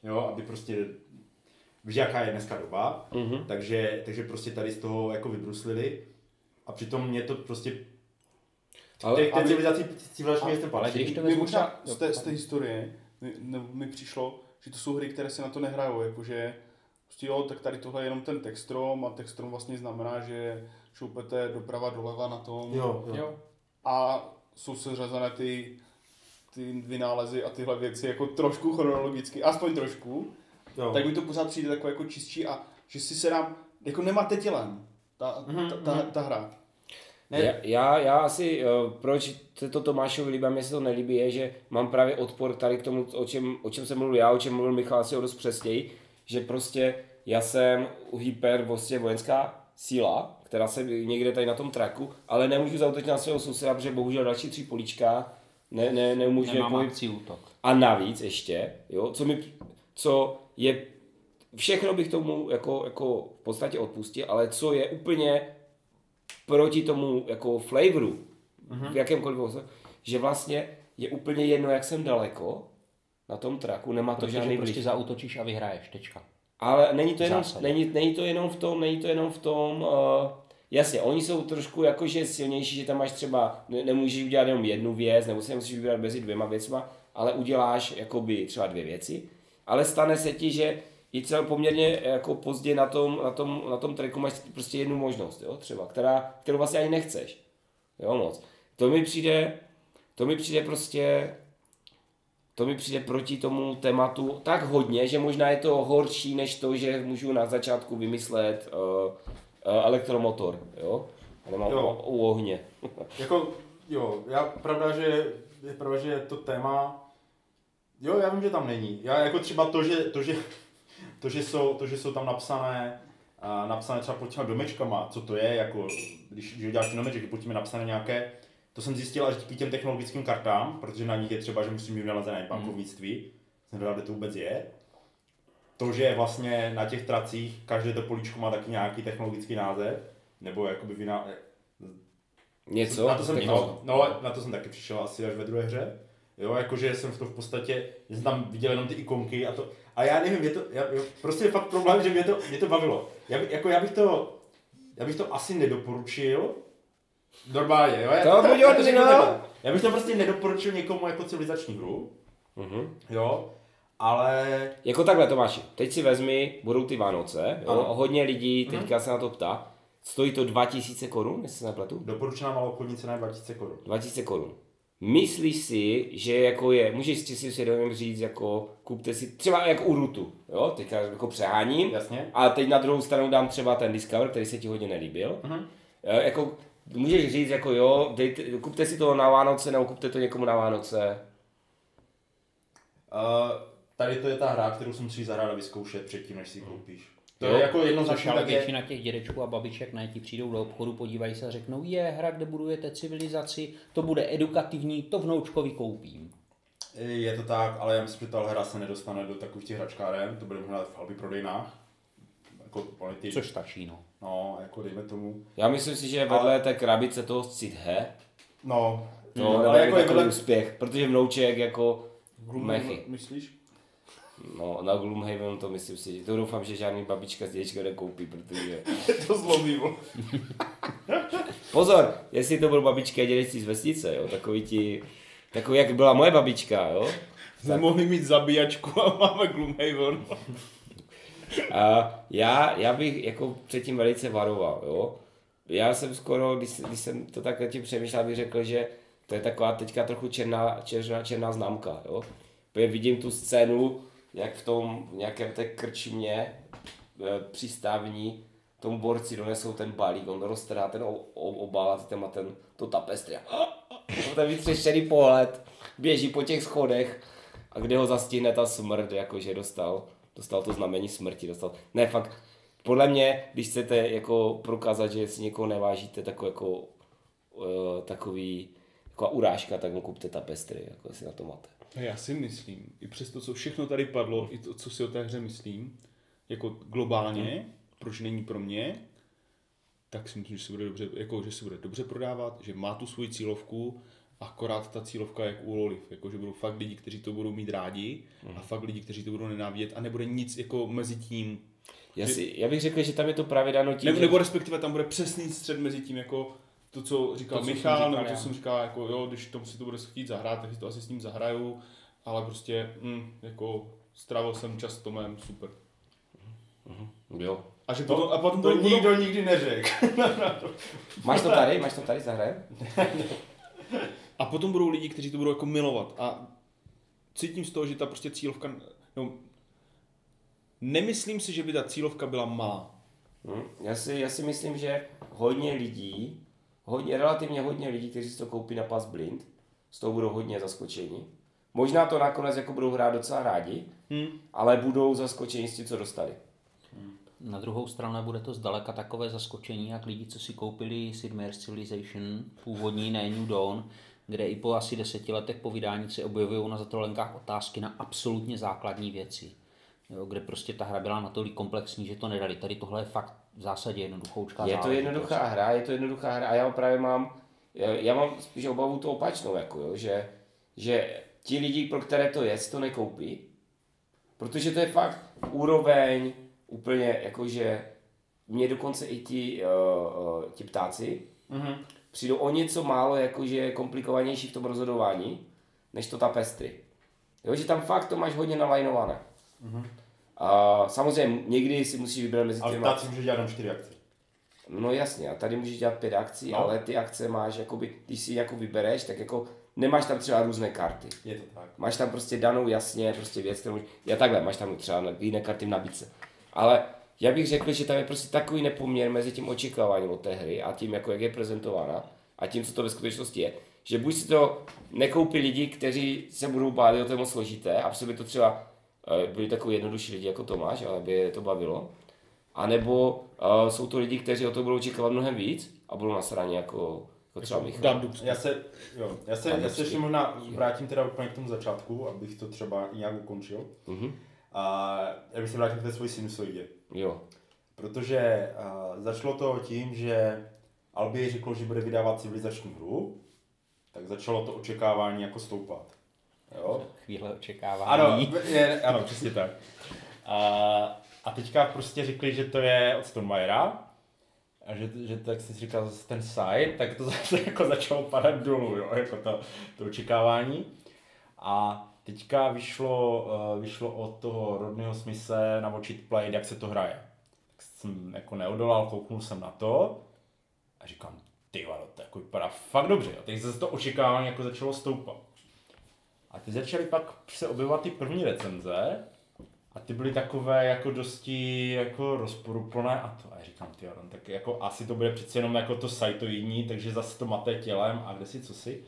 jo, aby prostě, víš, jaká je dneska doba,
Mhm.
takže, takže prostě tady z toho jako vybruslili a přitom mě to prostě
Ale,
Těch, těch civilizací, civilizační
to
Mě
vezmu
možná z té, z té historie mi, ne, mi přišlo, že to jsou hry, které se na to nehrajou, jakože prostě jo, tak tady tohle je jenom ten textrom a textrom vlastně znamená, že šoupete doprava doleva na tom
Jo, jo.
Jo.
a jsou seřazené ty, ty vynálezy a tyhle věci jako trošku chronologicky, aspoň trošku,
jo.
tak mi to pořád přijde takové jako čistší a že si se nám, jako nemáte tělem ta,
Mhm,
ta, ta, ta hra.
Ne,
já, já, já asi, uh, proč se to Tomášovi líbí a mě se to nelíbí, je, že mám právě odpor tady k tomu, o čem, o čem jsem mluvil já, o čem mluvil Michal asi o dost přesněji, že prostě já jsem hyper vlastně vojenská síla, která se někde tady na tom traku, ale nemůžu zautočit na svého souseda, protože bohužel další tři políčka ne, ne, neumožňuje
Nemám
pohyb.
útok.
A navíc ještě, jo, co, mi, co je, všechno bych tomu jako, jako v podstatě odpustil, ale co je úplně proti tomu jako flavoru, mm-hmm. v jakémkoliv ohledu, že vlastně je úplně jedno, jak jsem daleko na tom traku, nemá to
Protože
žádný
prostě
vliv.
zautočíš a vyhraješ, tečka.
Ale není to, jenom, není, není to jenom v tom, není to jenom v tom, uh, jasně, oni jsou trošku jakože silnější, že tam máš třeba, ne, nemůžeš udělat jenom jednu věc, nebo si nemusíš vybrat mezi dvěma věcma, ale uděláš jakoby třeba dvě věci, ale stane se ti, že i třeba poměrně jako pozdě na tom, na tom, na tom tracku máš prostě jednu možnost, jo, třeba, která, kterou vlastně ani nechceš, jo, moc. To mi přijde, to mi přijde prostě, to mi přijde proti tomu tématu tak hodně, že možná je to horší, než to, že můžu na začátku vymyslet uh, uh, elektromotor, jo? A nemám
Jo.
u, u ohně.
Jako, jo, já, pravda, že je pravda, že to téma, jo, já vím, že tam není. Já jako třeba to, že, to, že, to, že, jsou, to, že jsou tam napsané, a napsané třeba pod těma domečkama, co to je, jako, když, když uděláš ten domeček, pod tím je napsané nějaké, to jsem zjistil až díky těm technologickým kartám, protože na nich je třeba, že musím mít vynalezené bankovnictví, jsem hledal, kde to vůbec je. To, že vlastně na těch tracích každé to políčko má taky nějaký technologický název, nebo jakoby vyna,
Něco?
na to jsem, no, no, na to jsem taky přišel asi až ve druhé hře. Jo, jakože jsem v to v podstatě, že jsem tam viděl jenom ty ikonky a to, a já nevím, je to, já, jo, prostě je fakt problém, že mě to, mě to bavilo. Já, by, jako já bych to, já bych to asi nedoporučil, normálně, jo, já,
To buď
řeknu
no.
já bych to prostě nedoporučil někomu jako civilizační hru,
Mhm.
jo, ale
Jako takhle, Tomáši, teď si vezmi, budou ty Vánoce, jo?
Ano.
hodně lidí teďka se na to ptá. Stojí to 2000 korun, jestli se nepletu?
doporučená maloobchodní cena je 2000 korun.
2000 korun. Myslíš si, že jako je, můžeš si si svědomím říct, jako kupte si, třeba jako u Rutu, jo, teďka jako přeháním,
Jasně.
a teď na druhou stranu dám třeba ten Discover, který se ti hodně nelíbil.
Mhm.
E, jako můžeš říct jako jo, dejte, kupte si to na Vánoce nebo kupte to někomu na Vánoce.
Uh, tady to je ta hra, kterou jsem si zahrál a vyzkoušet předtím, než si koupíš. To
Jo.
je jako jednoznačně
ale
tak je,
většina těch dědečků a babiček ne, ti přijdou do obchodu, podívají se a řeknou, je hra, kde budujete civilizaci, to bude edukativní, to vnoučkovi koupím.
je to tak, ale já myslím, že ta hra se nedostane do takových těch hračkáren, to budeme hledat v Albi prodejnách. Jako ty,
Což stačí, no.
no, jako dejme tomu.
Já myslím si, že vedle té krabice toho Cithe,
No,
to
no,
ale
ale
jako
je
takový
vedle...
úspěch, protože vnouček jako mechy.
Myslíš?
No, na Gloomhaven to myslím si, to doufám, že žádný babička s dědečkem nekoupí, protože...
Je to zlomý, vole.
Pozor, jestli to byl babička a dědečci z vesnice, jo, takový ti, takový jak byla moje babička, jo.
Jsme mohli mít zabíjačku a máme Gloomhaven.
A já, já bych jako předtím velice varoval, jo. Já jsem skoro, když, když jsem to takhle tím přemýšlel, bych řekl, že to je taková teďka trochu černá, černá, černá známka, jo. Protože vidím tu scénu, jak v tom nějakém té krčimě e, přístavní tomu borci donesou ten balík, on roztrhá ten obal a ten má ten, to tapestry. ten vytřešený pohled, běží po těch schodech a kde ho zastihne ta smrt, jakože dostal, dostal to znamení smrti, dostal, ne fakt, podle mě, když chcete jako prokázat, že si někoho nevážíte, tak jako uh, takový, taková urážka, tak mu kupte tapestry, jako si na to máte.
A Já si myslím, i přes to, co všechno tady padlo, i to, co si o té hře myslím, jako globálně, proč není pro mě, tak si myslím, že se bude dobře, jako, že se bude dobře prodávat, že má tu svoji cílovku, akorát ta cílovka je jak u Loliv, jako, že budou fakt lidi, kteří to budou mít rádi a fakt lidi, kteří to budou nenávidět a nebude nic jako mezi tím,
Já, si, já bych řekl, že tam je to právě dáno tím,
nebo,
že-
nebo respektive tam bude přesný střed mezi tím, jako to, co říkal
To, co
Michal,
říkal
nebo
já.
to jsem říkal, jako jo, když tomu si to bude chtít zahrát, tak si to asi s ním zahraju, ale prostě, mm, jako strávil jsem čas s Tomem, super.
Jo.
A, že potom, a potom
To
budou-
nikdo nikdy neřekl.
Máš to tady? Máš to tady? Zahrajem?
A potom budou lidi, kteří to budou jako milovat. A cítím z toho, že ta prostě cílovka, no, nemyslím si, že by ta cílovka byla malá.
Hm? Já, si, já si myslím, že hodně lidí, hodně, relativně hodně lidí, kteří si to koupí na pas blind, z toho budou hodně zaskočeni. Možná to nakonec jako budou hrát docela rádi,
Hmm.
ale budou zaskočeni s tím, co dostali.
Na druhou stranu bude to zdaleka takové zaskočení, jak lidi, co si koupili Sid Meier's Civilization, původní ne New Dawn, kde i po asi deseti letech po vydání se objevují na zatrolenkách otázky na absolutně základní věci. Jo, kde prostě ta hra byla natolik komplexní, že to nedali. Tady tohle je fakt v zásadě jednoduchoučká
Je to jednoduchá hra, je to jednoduchá hra a já právě mám, já já mám spíš obavu tu opačnou, jako jo, že, že ti lidi, pro které to je, si to nekoupí, protože to je fakt úroveň úplně jakože mě dokonce i ti, uh, uh, ti ptáci
Mhm.
Přijdou o něco málo jakože komplikovanější v tom rozhodování, než to tapestry. Jo, že tam fakt to máš hodně nalajnované. A samozřejmě někdy si musíš vybrat mezi
Ale
těma...
ptát si dělat jenom čtyři akce.
No jasně, a tady můžeš dělat pět akcí,
No.
ale ty akce máš, jakoby, když si jako vybereš, tak jako nemáš tam třeba různé karty.
Je to tak.
Máš tam prostě danou jasně prostě věc, kterou můžeš, já takhle, máš tam třeba jiné karty v nabídce. Ale já bych řekl, že tam je prostě takový nepoměr mezi tím očekáváním od té hry a tím, jako jak je prezentována a tím, co to ve skutečnosti je. Že buď si to nekoupí lidi, kteří se budou bát, že to je moc složité, a by to třeba eh, byli takový jednodušší lidi jako Tomáš, ale by je to bavilo. A nebo uh, jsou to lidi, kteří o to budou očekávat mnohem víc a budou nasraní jako, jako třeba Michal.
Dám
Já se, jo, já se, já se ještě možná vrátím teda úplně k tomu začátku, abych to třeba nějak ukončil.
Mhm.
A já bych se vrátil k té svoji sinusoidě.
Jo.
Protože uh, začalo to tím, že Albi řekl, že bude vydávat civilizační hru, tak začalo to očekávání jako stoupat. Jo?
Chvíle očekávání.
Ano, je, ano, přesně tak. A, a teďka prostě řekli, že to je od Stonemajera, a že, že tak jsi říkal zase ten site, tak to zase jako začalo padat dolů, jo, jako to, to očekávání. A teďka vyšlo, uh, vyšlo od toho rodného smise navočit play, jak se to hraje. Tak jsem jako neodolal, kouknul jsem na to a říkám, ty vado, to jako vypadá fakt dobře. A teď zase to očekávání jako začalo stoupat. A ty začaly pak se objevovat ty první recenze A ty byly takové jako dosti jako rozporuplné a to, a já říkám, ty no, tak jako asi to bude přeci jenom jako to sajtoidní, takže zase to maté tělem a kde si, co si.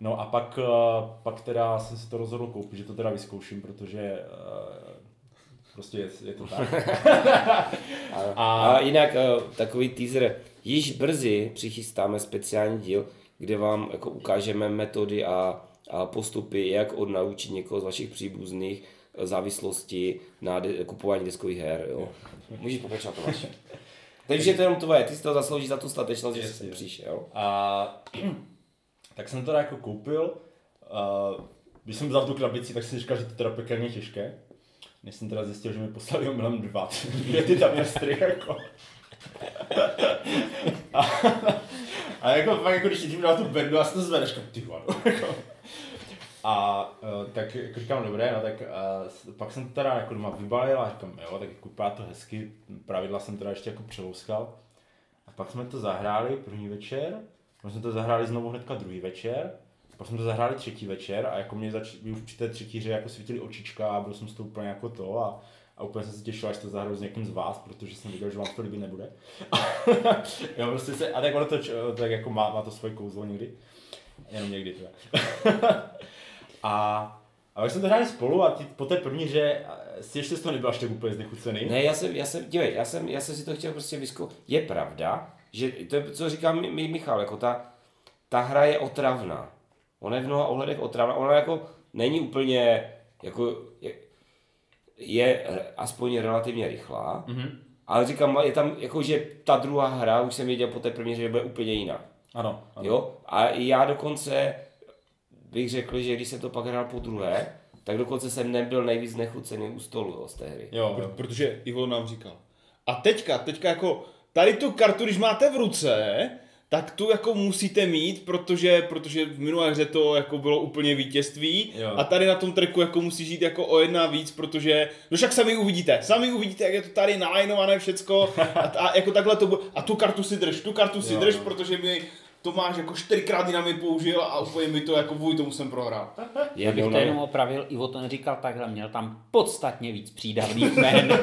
No a pak, eh, pak teda jsem si to rozhodl koupit, že to teda vyzkouším, protože eh, prostě je, je to tak.
a, a jinak eh, takový teaser, již brzy přichystáme speciální díl, kde vám jako ukážeme metody a, a postupy, jak odnaučit někoho z vašich příbuzných závislosti na de- kupování deskových her. Jo. Můžeš pokračovat to vaše. Takže je to jenom tvoje, ty si to zaslouží za tu statečnost, že jsi přišel.
A tak jsem to teda jako koupil. Uh, když jsem vzal tu krabici, tak jsem říkal, že to teda pekelně těžké. Než jsem teda zjistil, že mi poslali omylem dva, dvě ty tapestry, jako. a, a, jako fakt, jako když tím dal tu bendu a si to zvedneš, ty jako. A uh, tak jako říkám, dobré, no tak uh, pak jsem to teda jako doma vybalil a říkám, jo, tak jako to hezky, pravidla jsem teda ještě jako přelouskal. A pak jsme to zahráli první večer, pak jsme to zahráli znovu hnedka druhý večer, pak jsme to zahráli třetí večer a jako mě zač- už při té třetí hře jako svítily očička a byl jsem z toho úplně jako to a, a úplně jsem se těšil, až to zahraju s někým z vás, protože jsem viděl, že vám to líbit nebude. jo, prostě se, a tak ono to, tak jako má, má to svoje kouzlo někdy. Jenom někdy teda. a, a jsme to hráli spolu a ty, po té první hře si ještě z toho nebyl až tak úplně znechucený.
Ne, já jsem, já jsem, dívej, já jsem, já jsem si to chtěl prostě vyzkoušet. Je pravda, že to je, co říká mi, Michal, jako ta, ta hra je otravná. Ona je v mnoha ohledech otravná. Ona jako není úplně, jako je, je aspoň relativně rychlá, mm-hmm. ale říkám, je tam jako, že ta druhá hra, už jsem věděl po té první, že bude úplně jiná.
Ano,
ano. Jo? A já dokonce bych řekl, že když jsem to pak hrál po druhé, tak dokonce jsem nebyl nejvíc nechucený u stolu jo, z té hry.
Jo, jo. Protože Ivo nám říkal. A teďka, teďka jako, tady tu kartu, když máte v ruce, tak tu jako musíte mít, protože, protože v minulé hře to jako bylo úplně vítězství jo. a tady na tom treku jako musí žít jako o jedna víc, protože, no však sami uvidíte, sami uvidíte, jak je to tady nalajnované všecko a, a jako takhle to bude, a tu kartu si drž, tu kartu si jo. drž, protože my Tomáš jako čtyřikrát mi použil a úplně mi to jako vůj, tomu jsem prohrál.
Já bych to jenom opravil, Ivo to neříkal takhle, měl tam podstatně víc přídavných jmén.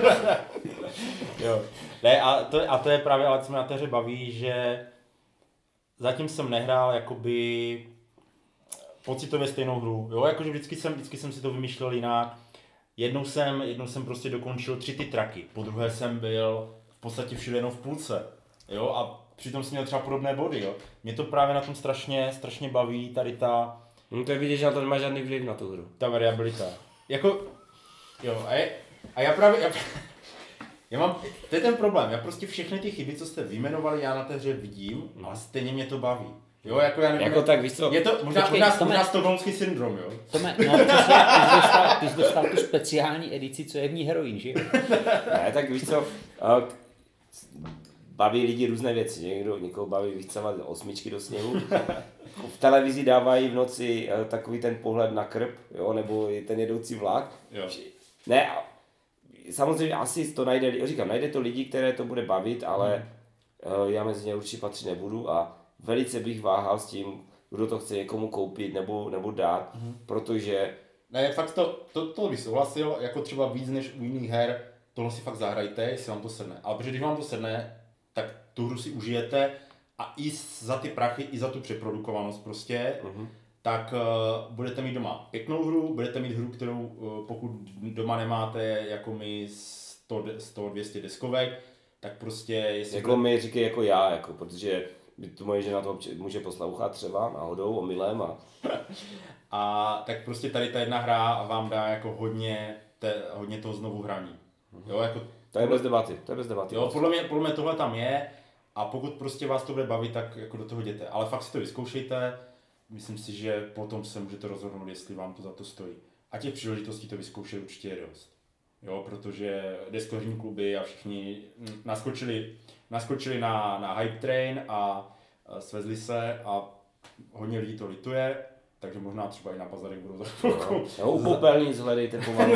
jo. Ne, a to, a to je právě, ale co mě na té hře baví, že zatím jsem nehrál jakoby pocitově stejnou hru. Jo, jakože vždycky jsem, vždycky jsem si to vymýšlel jinak. Jednou jsem, jednou jsem prostě dokončil tři ty traky, po druhé jsem byl v podstatě všude jenom v půlce. Jo, a přitom jsem měl třeba podobné body, jo. Mě to právě na tom strašně, strašně baví, tady ta...
No to je vidět, že na to nemá žádný vliv na tu hru.
Ta variabilita. Jako, jo, a, je, a já právě, já, já mám, to je ten problém, já prostě všechny ty chyby, co jste vyjmenovali, já na té hře vidím, mm. ale stejně mě to baví. Jo, jako já nevím,
jako tak, víš co?
Je to možná, Počkej, možná, možná stokholmský syndrom, jo?
Tome, no přesně, ty jsi, dostal, ty jsi dostal tu speciální edici, co je v ní heroin, že jo?
ne, tak víš co, baví lidi různé věci. Někdo, někoho baví vycávat osmičky do sněhu. v televizi dávají v noci eh, takový ten pohled na krb, jo, nebo ten jedoucí vlak.
Jo.
Ne, samozřejmě asi to najde, říkám, najde to lidi, které to bude bavit, ale hmm. já mezi ně určitě patřit nebudu a velice bych váhal s tím, kdo to chce někomu koupit nebo, nebo dát, hmm. protože...
Ne, fakt to, to, to bych souhlasil, jako třeba víc než u jiných her, tohle si fakt zahrajte, jestli vám to sedne. Ale protože když vám to sedne, tak tu hru si užijete a i za ty prachy, i za tu přeprodukovanost prostě, uh-huh. tak uh, budete mít doma pěknou hru, budete mít hru, kterou uh, pokud doma nemáte jako my 100, 100 200 deskovek, tak prostě...
Jestli jako mi říkej jako já, jako, protože to moje žena to může poslouchat třeba náhodou, omylem a...
a tak prostě tady ta jedna hra vám dá jako hodně, te, hodně toho znovu hraní. Uh-huh. Jo, jako
to je bez debaty, to je bez debaty.
Jo, podle mě, podle mě tohle tam je a pokud prostě vás to bude bavit, tak jako do toho jděte. Ale fakt si to vyzkoušejte, myslím si, že potom se můžete rozhodnout, jestli vám to za to stojí. A těch příležitostí to vyzkoušet určitě je dost. Jo, protože deskoherní kluby a všichni naskočili, naskočili na, na hype train a svezli se a hodně lidí to lituje, takže možná třeba i na Pazarek budou za chvilku.
Jo, u popelnic hledejte pomalu.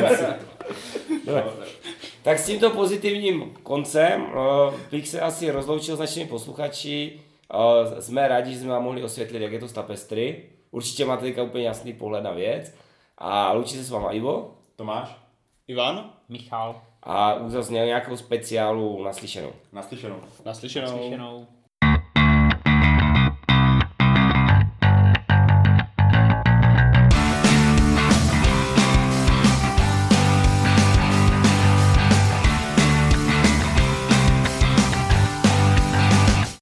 tak s tímto pozitivním koncem uh, bych se asi rozloučil s našimi posluchači. Uh, jsme rádi, že jsme vám mohli osvětlit, jak je to z tapestry. Určitě máte teďka úplně jasný pohled na věc. A loučí se s váma Ivo.
Tomáš.
Ivan?
Michal,
A už zase nějakou speciálu naslyšenou.
Naslyšenou.
Naslyšenou.
slyšenou.